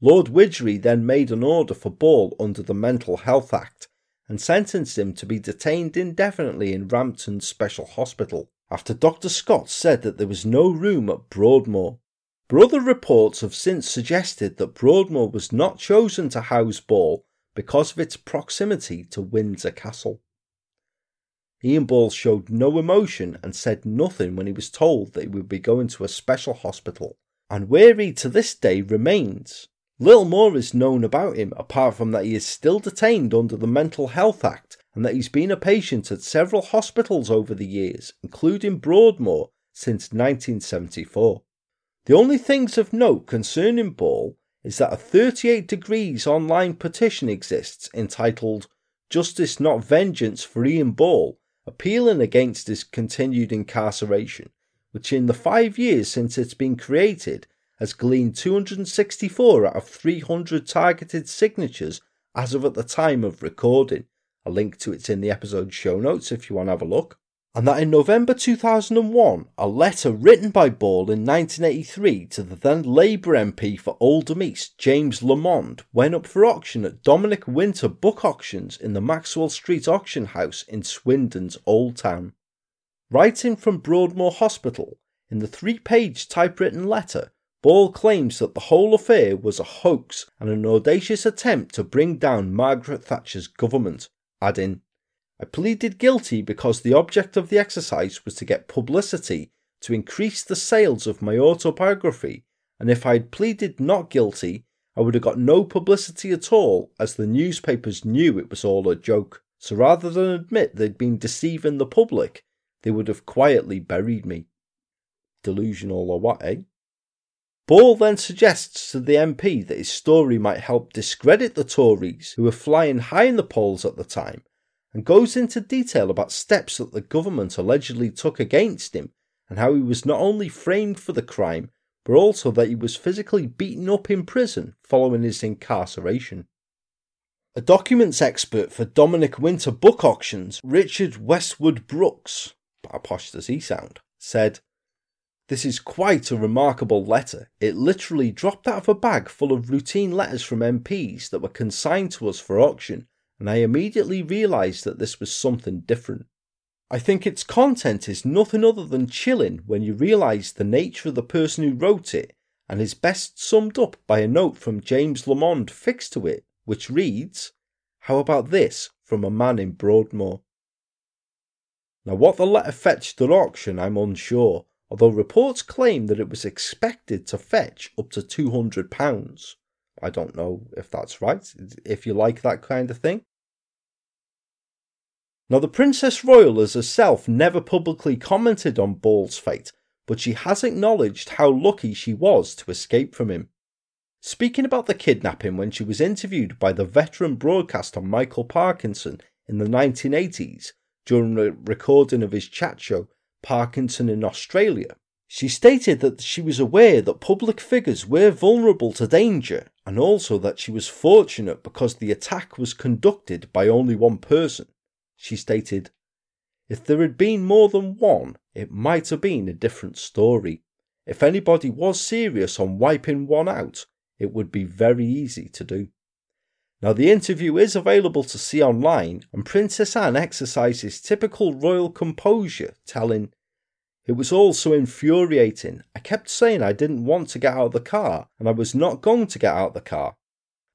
Lord Widgery then made an order for Ball under the Mental Health Act and sentenced him to be detained indefinitely in Rampton Special Hospital after Dr. Scott said that there was no room at Broadmoor. But other reports have since suggested that Broadmoor was not chosen to house Ball because of its proximity to Windsor Castle. Ian Ball showed no emotion and said nothing when he was told that he would be going to a special hospital, and where he to this day remains. Little more is known about him apart from that he is still detained under the Mental Health Act and that he's been a patient at several hospitals over the years, including Broadmoor, since 1974. The only things of note concerning Ball is that a 38 degrees online petition exists entitled Justice Not Vengeance for Ian Ball appealing against his continued incarceration, which in the five years since it's been created has gleaned 264 out of 300 targeted signatures as of at the time of recording. A link to it's in the episode show notes if you want to have a look and that in November 2001, a letter written by Ball in 1983 to the then Labour MP for Oldham East, James Lamond, went up for auction at Dominic Winter Book Auctions in the Maxwell Street Auction House in Swindon's Old Town. Writing from Broadmoor Hospital, in the three page typewritten letter, Ball claims that the whole affair was a hoax and an audacious attempt to bring down Margaret Thatcher's government, adding, I pleaded guilty because the object of the exercise was to get publicity to increase the sales of my autobiography, and if I had pleaded not guilty, I would have got no publicity at all, as the newspapers knew it was all a joke. So rather than admit they'd been deceiving the public, they would have quietly buried me. Delusional or what, eh? Ball then suggests to the MP that his story might help discredit the Tories, who were flying high in the polls at the time, and goes into detail about steps that the government allegedly took against him and how he was not only framed for the crime, but also that he was physically beaten up in prison following his incarceration. A documents expert for Dominic Winter book auctions, Richard Westwood Brookes, how posh does he sound, said, This is quite a remarkable letter. It literally dropped out of a bag full of routine letters from MPs that were consigned to us for auction, and I immediately realised that this was something different. I think its content is nothing other than chilling when you realise the nature of the person who wrote it and is best summed up by a note from James Lamond fixed to it, which reads, How about this from a man in Broadmoor? Now, what the letter fetched at auction, I'm unsure, although reports claim that it was expected to fetch up to £200. I don't know if that's right, if you like that kind of thing. Now, the Princess Royal as herself never publicly commented on Ball's fate, but she has acknowledged how lucky she was to escape from him. Speaking about the kidnapping when she was interviewed by the veteran broadcaster Michael Parkinson in the 1980s during a recording of his chat show Parkinson in Australia, she stated that she was aware that public figures were vulnerable to danger and also that she was fortunate because the attack was conducted by only one person. She stated, if there had been more than one, it might have been a different story. If anybody was serious on wiping one out, it would be very easy to do. Now, the interview is available to see online, and Princess Anne exercises typical royal composure, telling, It was all so infuriating. I kept saying I didn't want to get out of the car, and I was not going to get out of the car.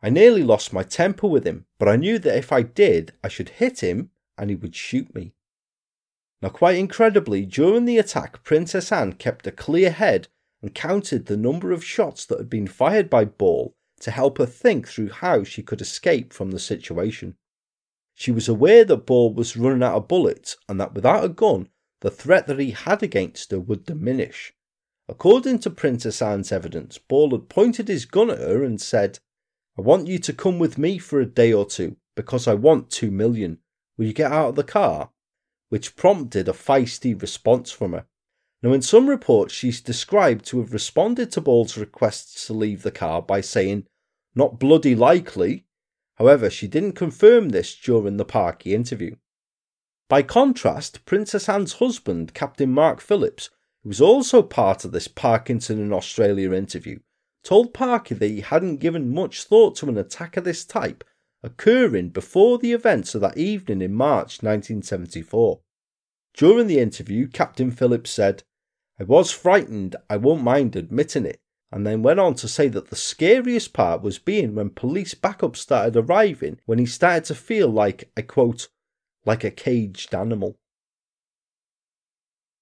I nearly lost my temper with him, but I knew that if I did, I should hit him and he would shoot me. Now, quite incredibly, during the attack, Princess Anne kept a clear head and counted the number of shots that had been fired by Ball to help her think through how she could escape from the situation. She was aware that Ball was running out of bullets and that without a gun, the threat that he had against her would diminish. According to Princess Anne's evidence, Ball had pointed his gun at her and said, I want you to come with me for a day or two because I want two million. Will you get out of the car? which prompted a feisty response from her. Now, in some reports, she's described to have responded to Ball's requests to leave the car by saying, Not bloody likely. However, she didn't confirm this during the Parky interview. By contrast, Princess Anne's husband, Captain Mark Phillips, who was also part of this Parkinson in Australia interview, told Parky that he hadn't given much thought to an attack of this type occurring before the events of that evening in March 1974. During the interview, Captain Phillips said, I was frightened, I won't mind admitting it, and then went on to say that the scariest part was being when police backup started arriving when he started to feel like, I quote, like a caged animal.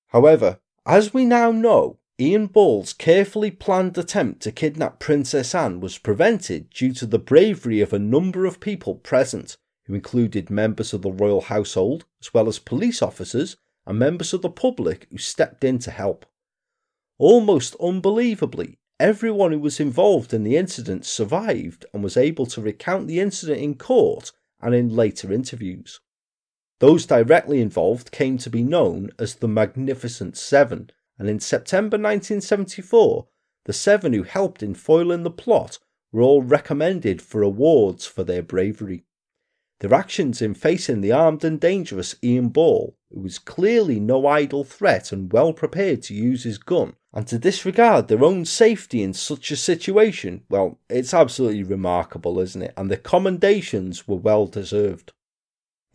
However, as we now know, Ian Ball's carefully planned attempt to kidnap Princess Anne was prevented due to the bravery of a number of people present, who included members of the royal household, as well as police officers and members of the public who stepped in to help. Almost unbelievably, everyone who was involved in the incident survived and was able to recount the incident in court and in later interviews. Those directly involved came to be known as the Magnificent Seven, and in September 1974, the seven who helped in foiling the plot were all recommended for awards for their bravery. Their actions in facing the armed and dangerous Ian Ball, who was clearly no idle threat and well prepared to use his gun, and to disregard their own safety in such a situation, well, it's absolutely remarkable, isn't it? And the commendations were well deserved.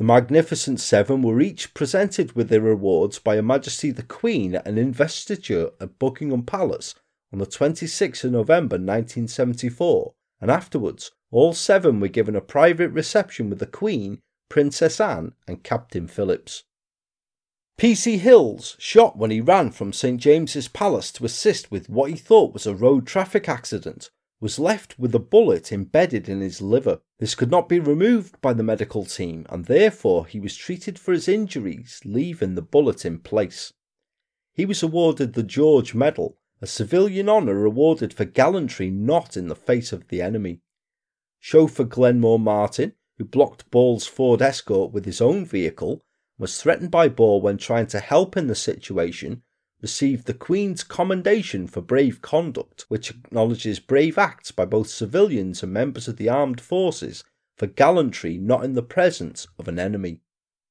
The Magnificent Seven were each presented with their awards by Her Majesty the Queen at an investiture at Buckingham Palace on the 26th of November 1974, and afterwards all seven were given a private reception with the Queen, Princess Anne, and Captain Phillips. P.C. Hills, shot when he ran from St James's Palace to assist with what he thought was a road traffic accident, was left with a bullet embedded in his liver. This could not be removed by the medical team, and therefore he was treated for his injuries, leaving the bullet in place. He was awarded the George Medal, a civilian honour awarded for gallantry not in the face of the enemy. Chauffeur Glenmore Martin, who blocked Ball's Ford Escort with his own vehicle, was threatened by Ball when trying to help in the situation received the Queen's Commendation for Brave Conduct, which acknowledges brave acts by both civilians and members of the armed forces for gallantry not in the presence of an enemy.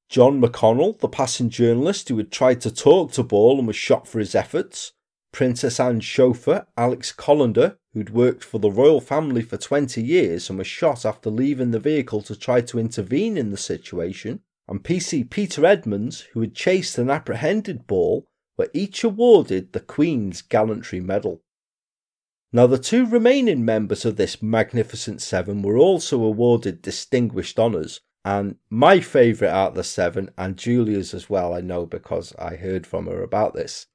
John McConnell, the passing journalist who had tried to talk to Ball and was shot for his efforts, Princess Anne's chauffeur, Alex Callender, who'd worked for the royal family for 20 years and was shot after leaving the vehicle to try to intervene in the situation, and PC Peter Edmonds, who had chased and apprehended Ball, were each awarded the Queen's Gallantry Medal. Now, the two remaining members of this Magnificent Seven were also awarded distinguished honours, and my favourite out of the seven, and Julia's as well, I know because I heard from her about this.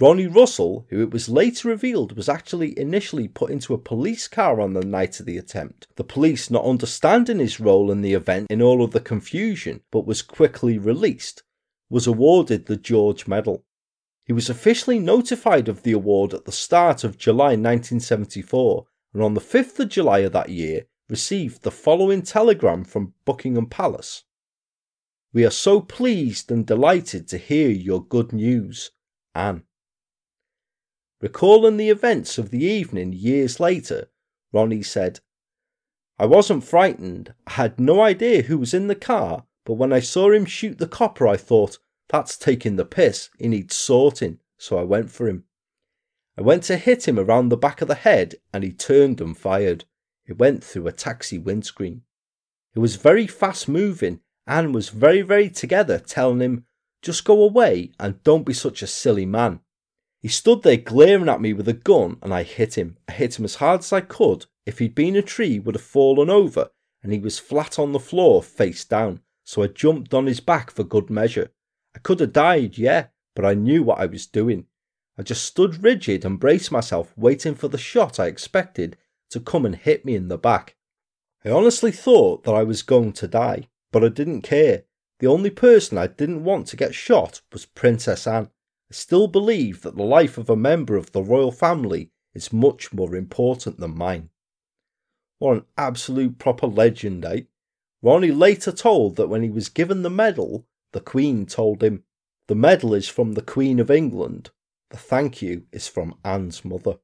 Ronnie Russell, who it was later revealed was actually initially put into a police car on the night of the attempt, the police not understanding his role in the event in all of the confusion, but was quickly released, was awarded the George Medal. He was officially notified of the award at the start of July 1974, and on the 5th of July of that year, received the following telegram from Buckingham Palace. We are so pleased and delighted to hear your good news, Anne. Recalling the events of the evening years later, Ronnie said, I wasn't frightened. I had no idea who was in the car, but when I saw him shoot the copper, I thought, that's taking the piss. He needs sorting. So I went for him. I went to hit him around the back of the head and he turned and fired. It went through a taxi windscreen. It was very fast moving and was very, very together, telling him, just go away and don't be such a silly man. He stood there glaring at me with a gun and I hit him. I hit him as hard as I could. If he'd been a tree, would have fallen over and he was flat on the floor face down. So I jumped on his back for good measure. I could have died, yeah, but I knew what I was doing. I just stood rigid and braced myself, waiting for the shot I expected to come and hit me in the back. I honestly thought that I was going to die, but I didn't care. The only person I didn't want to get shot was Princess Anne. I still believe that the life of a member of the royal family is much more important than mine. What an absolute proper legend, eh? Ronnie later told that when he was given the medal, the Queen told him, The medal is from the Queen of England. The thank you is from Anne's mother.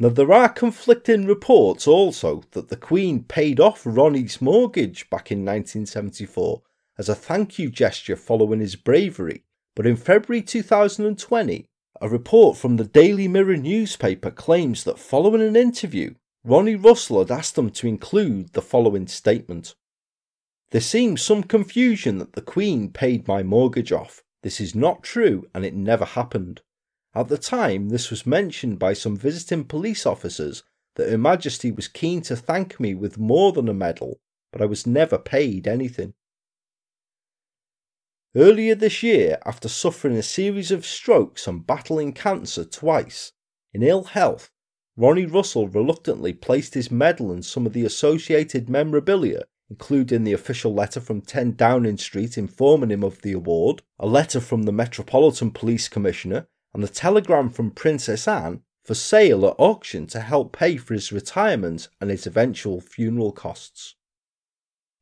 Now, there are conflicting reports also that the Queen paid off Ronnie's mortgage back in 1974 as a thank you gesture following his bravery, but in February 2020, a report from the Daily Mirror newspaper claims that following an interview, Ronnie Russell had asked them to include the following statement there seems some confusion that the Queen paid my mortgage off. This is not true and it never happened. At the time, this was mentioned by some visiting police officers that Her Majesty was keen to thank me with more than a medal, but I was never paid anything. Earlier this year, after suffering a series of strokes and battling cancer twice, in ill health, Ronnie Russell reluctantly placed his medal and some of the associated memorabilia including the official letter from 10 Downing Street informing him of the award, a letter from the Metropolitan Police Commissioner, and the telegram from Princess Anne for sale at auction to help pay for his retirement and his eventual funeral costs.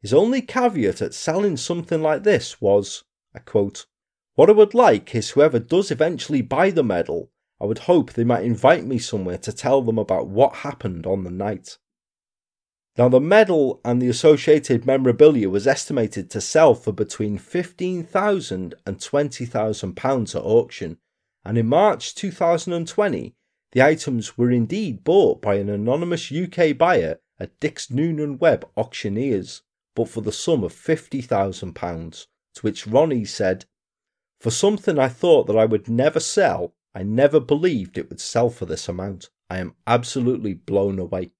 His only caveat at selling something like this was, I quote, What I would like is whoever does eventually buy the medal, I would hope they might invite me somewhere to tell them about what happened on the night. Now, the medal and the associated memorabilia was estimated to sell for between £15,000 and £20,000 at auction, and in March 2020, the items were indeed bought by an anonymous UK buyer at Dix Noonan Webb Auctioneers, but for the sum of £50,000, to which Ronnie said, For something I thought that I would never sell, I never believed it would sell for this amount. I am absolutely blown away.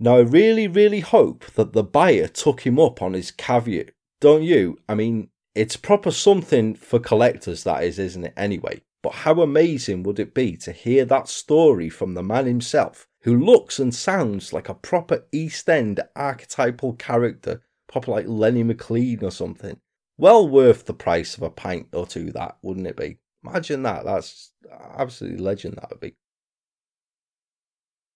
Now, I really, really hope that the buyer took him up on his caveat. Don't you? I mean, it's proper something for collectors, that is, isn't it, anyway? But how amazing would it be to hear that story from the man himself, who looks and sounds like a proper East End archetypal character, proper like Lenny McLean or something? Well worth the price of a pint or two, that, wouldn't it be? Imagine that. That's absolutely legend, that would be.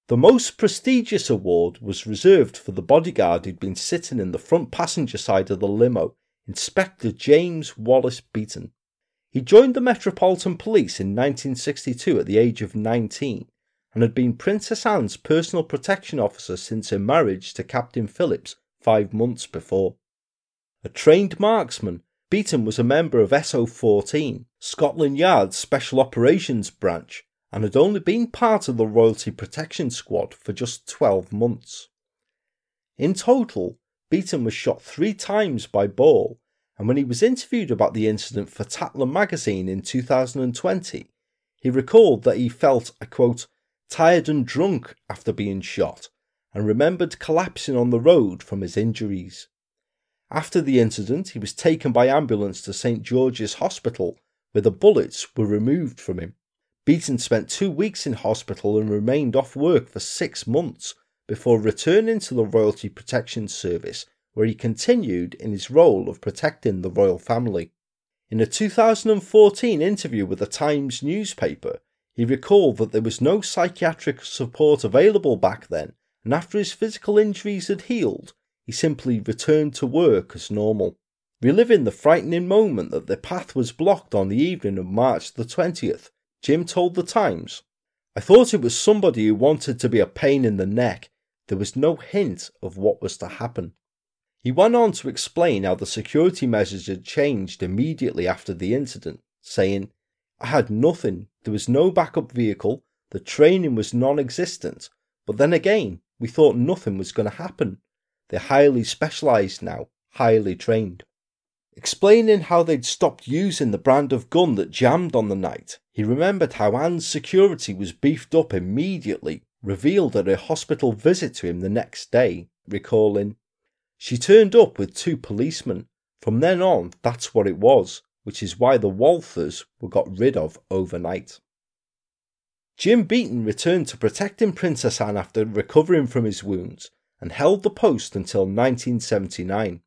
The most prestigious award was reserved for the bodyguard who'd been sitting in the front passenger side of the limo, Inspector James Wallace Beaton. He joined the Metropolitan Police in 1962 at the age of 19 and had been Princess Anne's personal protection officer since her marriage to Captain Phillips five months before. A trained marksman, Beaton was a member of SO14, Scotland Yard's Special Operations Branch, and had only been part of the Royalty Protection Squad for just 12 months. In total, Beaton was shot three times by Ball, and when he was interviewed about the incident for Tatler magazine in 2020, he recalled that he felt, a quote, tired and drunk after being shot, and remembered collapsing on the road from his injuries. After the incident, he was taken by ambulance to St George's Hospital, where the bullets were removed from him. Beaton spent two weeks in hospital and remained off work for six months before returning to the Royalty Protection Service, where he continued in his role of protecting the royal family. In a 2014 interview with the Times newspaper, he recalled that there was no psychiatric support available back then, and after his physical injuries had healed, he simply returned to work as normal. Reliving the frightening moment that the path was blocked on the evening of March the 20th, Jim told The Times, I thought it was somebody who wanted to be a pain in the neck. There was no hint of what was to happen. He went on to explain how the security measures had changed immediately after the incident, saying, I had nothing, there was no backup vehicle, the training was non existent, but then again, we thought nothing was going to happen. They're highly specialised now, highly trained. Explaining how they'd stopped using the brand of gun that jammed on the night, he remembered how Anne's security was beefed up immediately, revealed at a hospital visit to him the next day, recalling, She turned up with two policemen. From then on, that's what it was, which is why the Walthers were got rid of overnight. Jim Beaton returned to protecting Princess Anne after recovering from his wounds and held the post until 1979.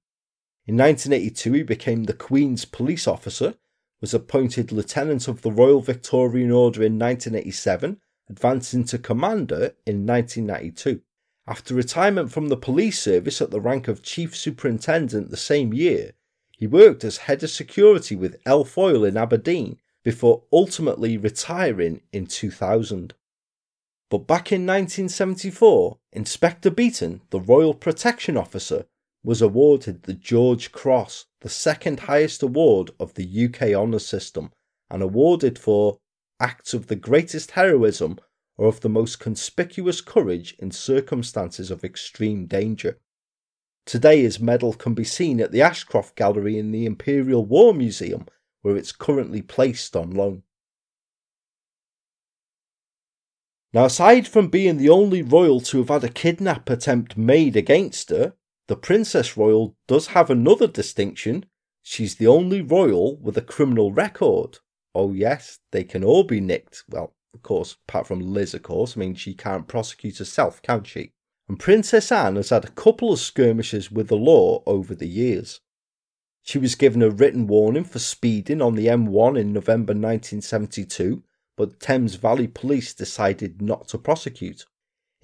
In 1982, he became the Queen's police officer, was appointed Lieutenant of the Royal Victorian Order in 1987, advancing to Commander in 1992. After retirement from the police service at the rank of Chief Superintendent the same year, he worked as head of security with Elf Oil in Aberdeen before ultimately retiring in 2000. But back in 1974, Inspector Beaton, the Royal Protection Officer, was awarded the George Cross, the second highest award of the UK honour system, and awarded for acts of the greatest heroism or of the most conspicuous courage in circumstances of extreme danger. Today, his medal can be seen at the Ashcroft Gallery in the Imperial War Museum, where it's currently placed on loan. Now, aside from being the only royal to have had a kidnap attempt made against her, the Princess Royal does have another distinction. She's the only royal with a criminal record. Oh, yes, they can all be nicked. Well, of course, apart from Liz, of course. I mean, she can't prosecute herself, can she? And Princess Anne has had a couple of skirmishes with the law over the years. She was given a written warning for speeding on the M1 in November 1972 but Thames Valley Police decided not to prosecute.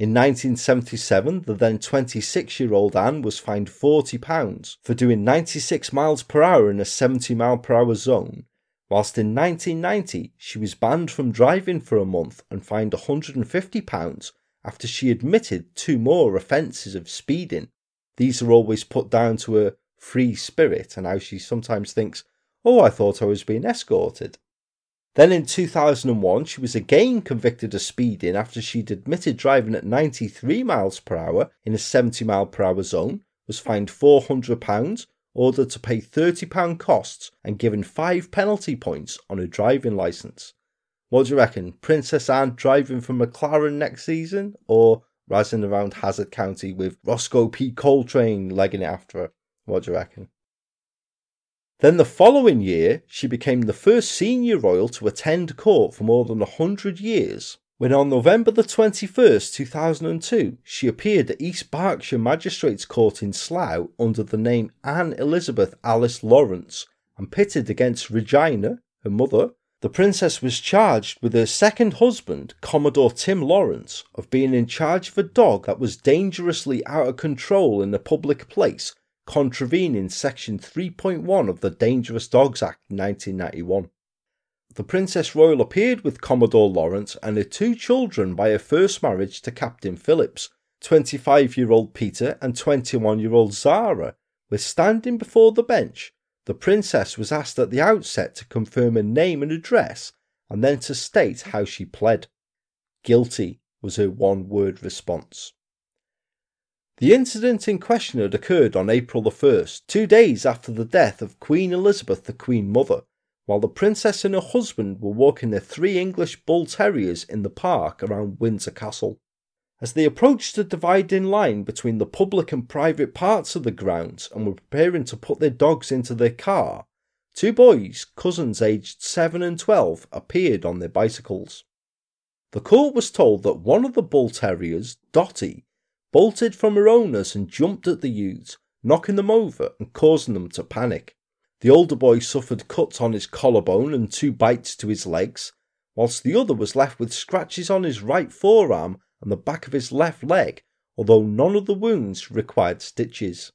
In 1977, the then 26 year old Anne was fined £40 for doing 96 miles per hour in a 70 mile per hour zone, whilst in 1990 she was banned from driving for a month and fined £150 after she admitted two more offences of speeding. These are always put down to her free spirit and how she sometimes thinks, oh, I thought I was being escorted. Then in 2001, she was again convicted of speeding after she'd admitted driving at 93 miles per hour in a 70 mile per hour zone, was fined £400, ordered to pay £30 costs, and given 5 penalty points on her driving licence. What do you reckon? Princess Anne driving for McLaren next season? Or rising around Hazzard County with Roscoe P. Coltrane legging it after her? What do you reckon? Then the following year, she became the first senior royal to attend court for more than a hundred years, when on November the 21st, 2002, she appeared at East Berkshire Magistrates Court in Slough under the name Anne Elizabeth Alice Lawrence and pitted against Regina, her mother. The princess was charged with her second husband, Commodore Tim Lawrence, of being in charge of a dog that was dangerously out of control in a public place contravening Section 3.1 of the Dangerous Dogs Act 1991. The Princess Royal appeared with Commodore Laurence and her two children by her first marriage to Captain Phillips, 25 year old Peter and 21 year old Zara, were standing before the bench, the princess was asked at the outset to confirm her name and address and then to state how she pled. Guilty was her one word response. The incident in question had occurred on April the 1st, two days after the death of Queen Elizabeth, the Queen Mother, while the princess and her husband were walking their three English bull terriers in the park around Windsor Castle. As they approached the dividing line between the public and private parts of the grounds and were preparing to put their dogs into their car, two boys, cousins aged 7 and 12, appeared on their bicycles. The court was told that one of the bull terriers, Dotty, bolted from her owners and jumped at the youths, knocking them over and causing them to panic. The older boy suffered cuts on his collarbone and two bites to his legs, whilst the other was left with scratches on his right forearm and the back of his left leg, although none of the wounds required stitches.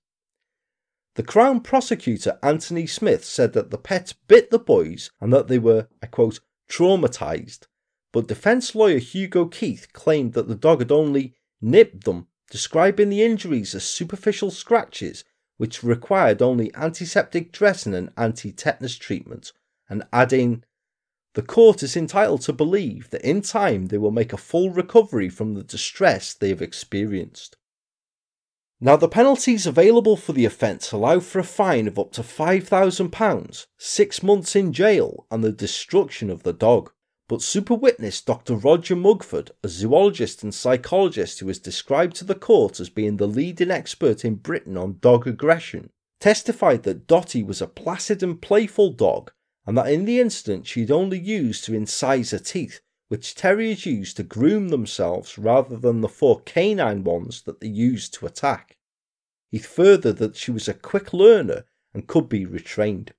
The Crown prosecutor Anthony Smith said that the pet bit the boys and that they were, I quote, traumatised, but defence lawyer Hugo Keith claimed that the dog had only nipped them describing the injuries as superficial scratches which required only antiseptic dressing and anti tetanus treatment, and adding, The court is entitled to believe that in time they will make a full recovery from the distress they have experienced. Now, the penalties available for the offence allow for a fine of up to £5,000, six months in jail, and the destruction of the dog. But super witness Dr. Roger Mugford, a zoologist and psychologist who was described to the court as being the leading expert in Britain on dog aggression, testified that Dotty was a placid and playful dog and that in the incident she had only used to incisor teeth, which terriers use to groom themselves rather than the four canine ones that they use to attack. He furthered that she was a quick learner and could be retrained.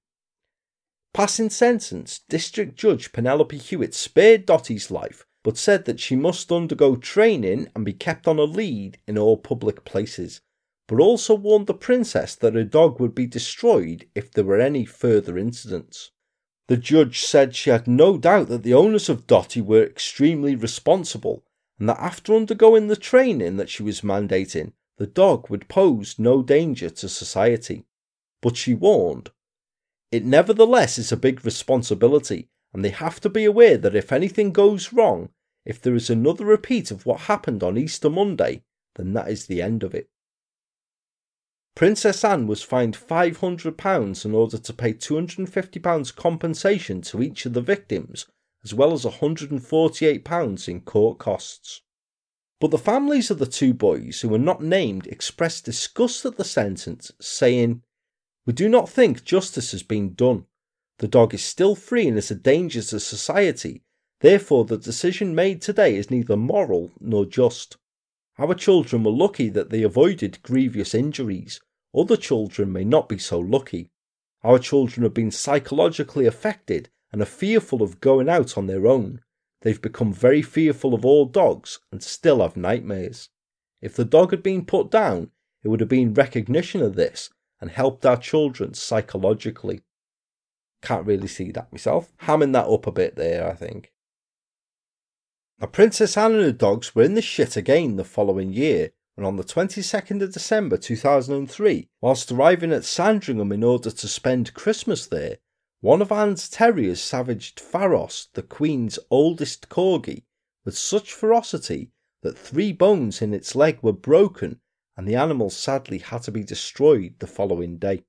Passing sentence, District Judge Penelope Hewitt spared Dotty's life, but said that she must undergo training and be kept on a lead in all public places, but also warned the princess that her dog would be destroyed if there were any further incidents. The judge said she had no doubt that the owners of Dotty were extremely responsible, and that after undergoing the training that she was mandating, the dog would pose no danger to society. But she warned it nevertheless is a big responsibility, and they have to be aware that if anything goes wrong, if there is another repeat of what happened on Easter Monday, then that is the end of it. Princess Anne was fined £500 in order to pay £250 compensation to each of the victims, as well as £148 in court costs. But the families of the two boys who were not named expressed disgust at the sentence, saying, we do not think justice has been done. The dog is still free and is a danger to society. Therefore, the decision made today is neither moral nor just. Our children were lucky that they avoided grievous injuries. Other children may not be so lucky. Our children have been psychologically affected and are fearful of going out on their own. They've become very fearful of all dogs and still have nightmares. If the dog had been put down, it would have been recognition of this and helped our children psychologically. Can't really see that myself. Hamming that up a bit there, I think. Now, Princess Anne and her dogs were in the shit again the following year and on the 22nd of December 2003, whilst arriving at Sandringham in order to spend Christmas there, one of Anne's terriers savaged Pharos, the Queen's oldest corgi, with such ferocity that three bones in its leg were broken and the animal sadly had to be destroyed the following day.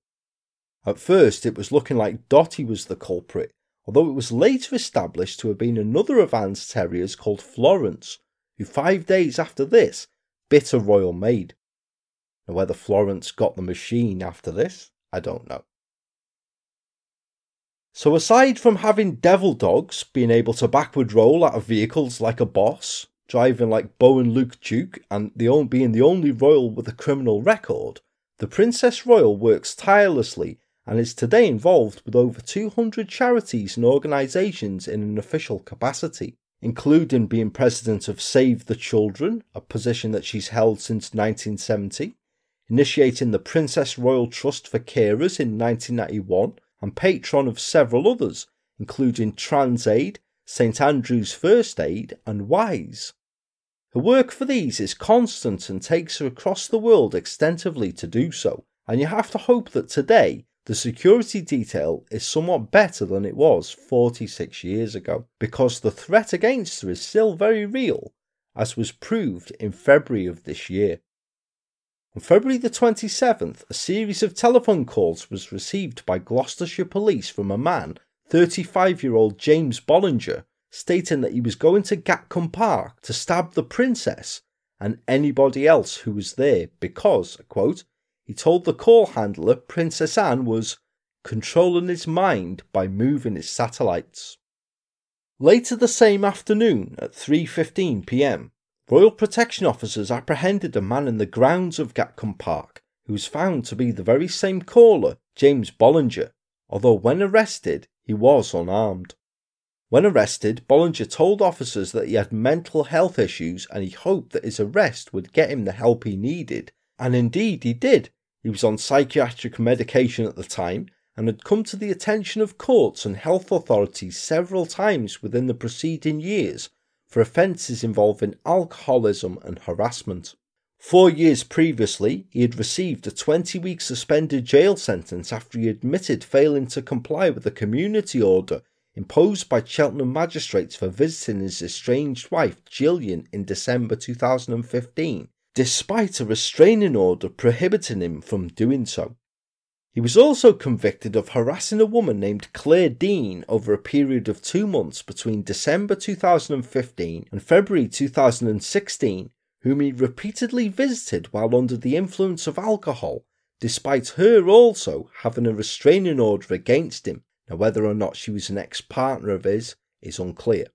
At first, it was looking like Dotty was the culprit, although it was later established to have been another of Anne's terriers called Florence, who five days after this bit a royal maid. Now, whether Florence got the machine after this, I don't know. So, aside from having devil dogs being able to backward roll out of vehicles like a boss, driving like Bo and Luke Duke, and the only, being the only royal with a criminal record, the Princess Royal works tirelessly and is today involved with over 200 charities and organisations in an official capacity, including being president of Save the Children, a position that she's held since 1970, initiating the Princess Royal Trust for Carers in 1991, and patron of several others, including TransAid, St Andrew's First Aid, and WISE. Her work for these is constant and takes her across the world extensively to do so, and you have to hope that today the security detail is somewhat better than it was 46 years ago because the threat against her is still very real, as was proved in February of this year. On February the 27th, a series of telephone calls was received by Gloucestershire police from a man, 35 year old James Bollinger, stating that he was going to Gatcombe Park to stab the princess and anybody else who was there because, quote, he told the call handler Princess Anne was controlling his mind by moving his satellites. Later the same afternoon at 3:15 p.m., Royal Protection officers apprehended a man in the grounds of Gatcombe Park who was found to be the very same caller, James Bollinger, although when arrested, he was unarmed. When arrested, Bollinger told officers that he had mental health issues and he hoped that his arrest would get him the help he needed, and indeed he did, he was on psychiatric medication at the time and had come to the attention of courts and health authorities several times within the preceding years for offences involving alcoholism and harassment. Four years previously, he had received a 20 week suspended jail sentence after he admitted failing to comply with a community order imposed by Cheltenham magistrates for visiting his estranged wife Gillian in December 2015 despite a restraining order prohibiting him from doing so. He was also convicted of harassing a woman named Claire Dean over a period of two months between December 2015 and February 2016, whom he repeatedly visited while under the influence of alcohol, despite her also having a restraining order against him. Now, whether or not she was an ex partner of his is unclear.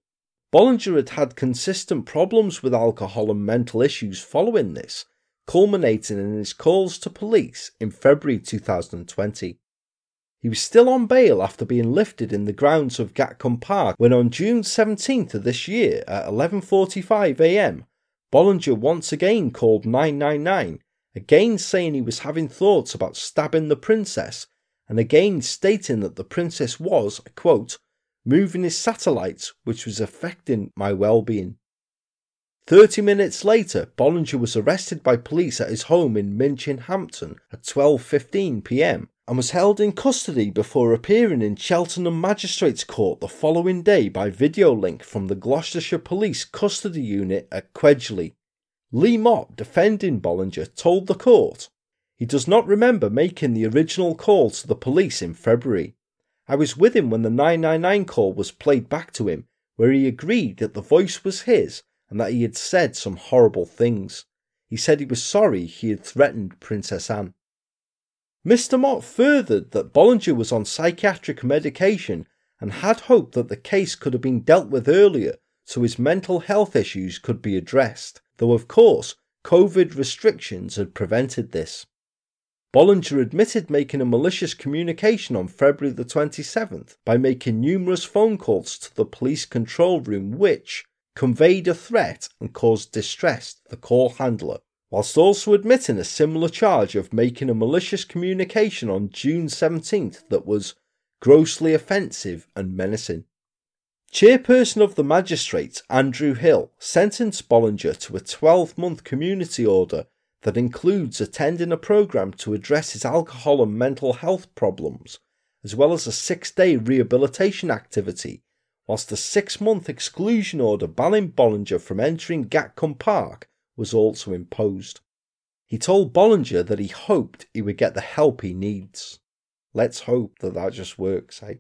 Bollinger had had consistent problems with alcohol and mental issues following this, culminating in his calls to police in February 2020. He was still on bail after being lifted in the grounds of Gatcombe Park when on June 17th of this year at 11.45am, Bollinger once again called 999, again saying he was having thoughts about stabbing the princess, and again stating that the princess was, quote, moving his satellites, which was affecting my well being. Thirty minutes later, Bollinger was arrested by police at his home in Minchinhampton Hampton at 12:15 p.m. and was held in custody before appearing in Cheltenham Magistrates Court the following day by video link from the Gloucestershire Police Custody Unit at Quedgeley. Lee Mott, defending Bollinger, told the court he does not remember making the original call to the police in February. I was with him when the 999 call was played back to him, where he agreed that the voice was his and that he had said some horrible things. He said he was sorry he had threatened Princess Anne. Mr. Mott furthered that Bollinger was on psychiatric medication and had hoped that the case could have been dealt with earlier so his mental health issues could be addressed, though of course COVID restrictions had prevented this. Bollinger admitted making a malicious communication on February the 27th by making numerous phone calls to the police control room which conveyed a threat and caused distress to the call handler, whilst also admitting a similar charge of making a malicious communication on June 17th that was grossly offensive and menacing. Chairperson of the magistrates, Andrew Hill, sentenced Bollinger to a 12 month community order that includes attending a program to address his alcohol and mental health problems, as well as a six day rehabilitation activity, whilst a six month exclusion order banning Bollinger from entering Gatcombe Park was also imposed. He told Bollinger that he hoped he would get the help he needs. Let's hope that that just works, eh?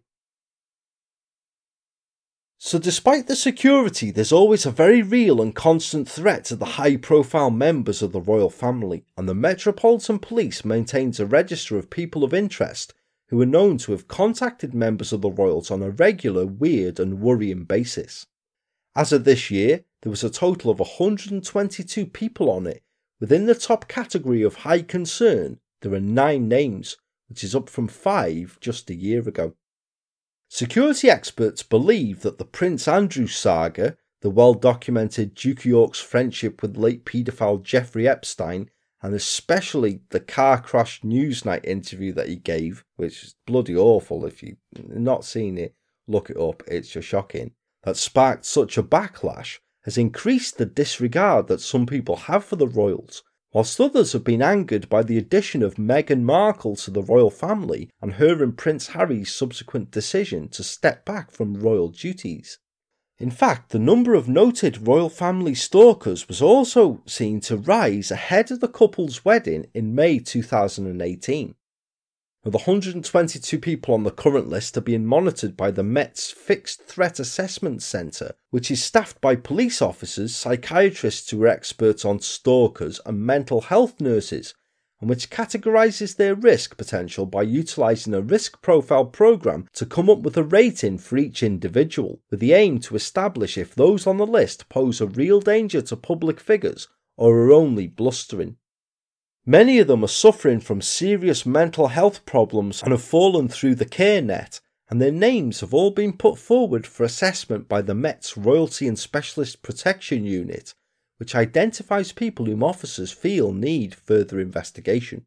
So, despite the security, there's always a very real and constant threat to the high profile members of the royal family, and the Metropolitan Police maintains a register of people of interest who are known to have contacted members of the royals on a regular, weird, and worrying basis. As of this year, there was a total of 122 people on it. Within the top category of high concern, there are nine names, which is up from five just a year ago. Security experts believe that the Prince Andrew saga, the well documented Duke York's friendship with late paedophile Jeffrey Epstein, and especially the car crash Newsnight interview that he gave, which is bloody awful. If you've not seen it, look it up, it's just shocking. That sparked such a backlash has increased the disregard that some people have for the royals, whilst others have been angered by the addition of Meghan Markle to the royal family and her and Prince Harry's subsequent decision to step back from royal duties. In fact, the number of noted royal family stalkers was also seen to rise ahead of the couple's wedding in May 2018. With 122 people on the current list are being monitored by the Met's Fixated Threat Assessment Centre, which is staffed by police officers, psychiatrists who are experts on stalkers, and mental health nurses, and which categorises their risk potential by utilising a risk profile programme to come up with a rating for each individual, with the aim to establish if those on the list pose a real danger to public figures or are only blustering. Many of them are suffering from serious mental health problems and have fallen through the care net, and their names have all been put forward for assessment by the Met's Royalty and Specialist Protection Unit, which identifies people whom officers feel need further investigation.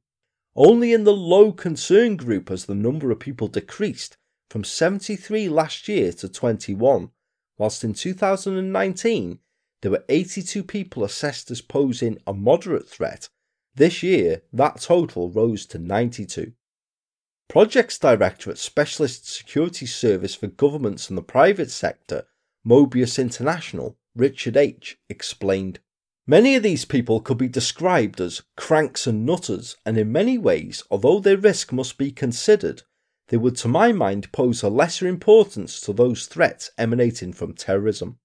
Only in the low concern group has the number of people decreased from 73 last year to 21, whilst in 2019 there were 82 people assessed as posing a moderate threat this year, that total rose to 92. Projects Director at Specialist Security Service for Governments and the Private Sector, Mobius International, Richard H., explained. Many of these people could be described as cranks and nutters, and in many ways, although their risk must be considered, they would, to my mind, pose a lesser importance to those threats emanating from terrorism.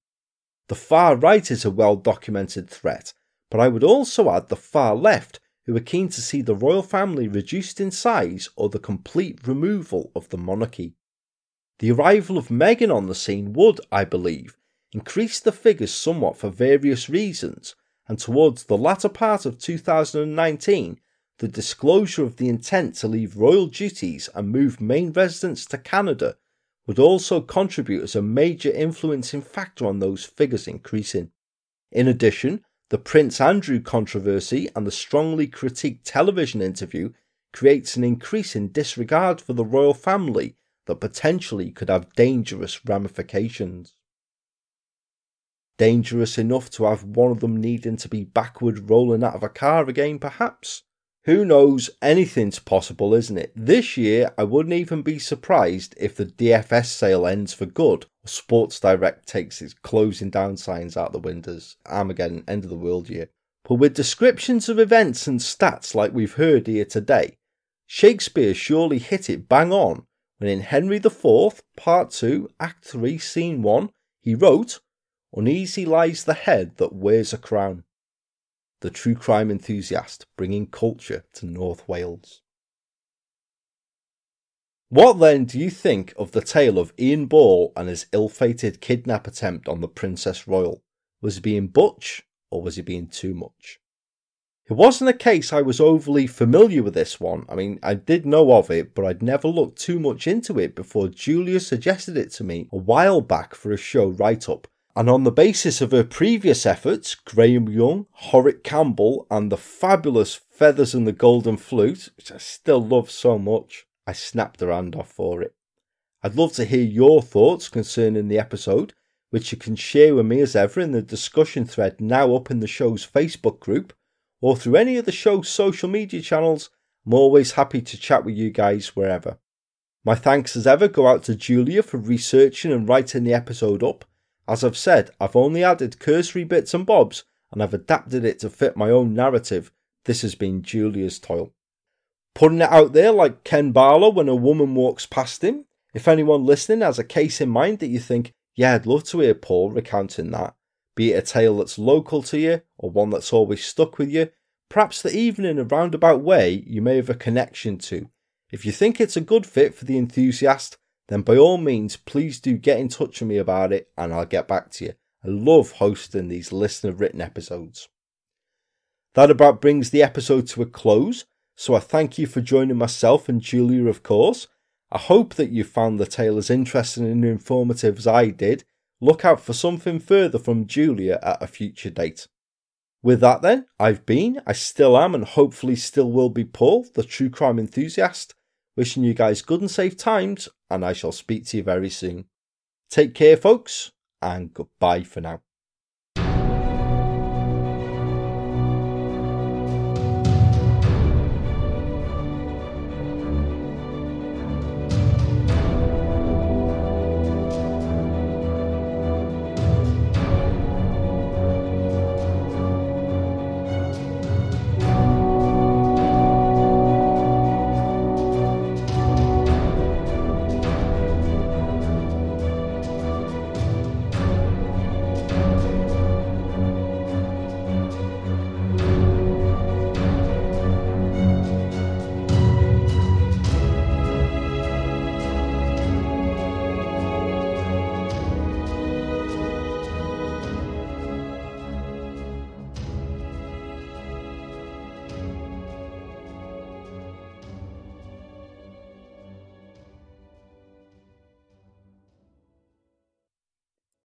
The far right is a well documented threat, but I would also add the far left, who were keen to see the royal family reduced in size or the complete removal of the monarchy. The arrival of Meghan on the scene would, I believe, increase the figures somewhat for various reasons, and towards the latter part of 2019, the disclosure of the intent to leave royal duties and move main residence to Canada would also contribute as a major influencing factor on those figures increasing. In addition, the Prince Andrew controversy and the strongly critiqued television interview creates an increasing disregard for the royal family that potentially could have dangerous ramifications. Dangerous enough to have one of them needing to be backward rolling out of a car again, perhaps? Who knows? Anything's possible, isn't it? This year, I wouldn't even be surprised if the DFS sale ends for good or Sports Direct takes its closing down signs out the windows. Armageddon, end of the world year. But with descriptions of events and stats like we've heard here today, Shakespeare surely hit it bang on when in Henry IV, Part 2, Act 3, Scene 1, he wrote, Uneasy lies the head that wears a crown the true crime enthusiast bringing culture to North Wales. What then do you think of the tale of Ian Ball and his ill fated kidnap attempt on the Princess Royal? Was he being butch or was he being too much? It wasn't a case I was overly familiar with this one. I mean, I did know of it, but I'd never looked too much into it before Julia suggested it to me a while back for a show write up and on the basis of her previous efforts, Graham Young, Horace Campbell, and the fabulous Feathers and the Golden Flute, which I still love so much, I snapped her hand off for it. I'd love to hear your thoughts concerning the episode, which you can share with me as ever in the discussion thread now up in the show's Facebook group, or through any of the show's social media channels. I'm always happy to chat with you guys wherever. My thanks as ever go out to Julia for researching and writing the episode up as I've said, I've only added cursory bits and bobs and I've adapted it to fit my own narrative. This has been Julia's toil. Putting it out there like Ken Barlow when a woman walks past him. If anyone listening has a case in mind that you think, yeah, I'd love to hear Paul recounting that, be it a tale that's local to you or one that's always stuck with you, perhaps that even in a roundabout way you may have a connection to. If you think it's a good fit for the enthusiast, then by all means, please do get in touch with me about it and I'll get back to you. I love hosting these listener written episodes. That about brings the episode to a close, so I thank you for joining myself and Julia, of course. I hope that you found the tale as interesting and informative as I did. Look out for something further from Julia at a future date. With that, then, I've been, I still am, and hopefully still will be Paul, the true crime enthusiast. Wishing you guys good and safe times, and I shall speak to you very soon. Take care, folks, and goodbye for now.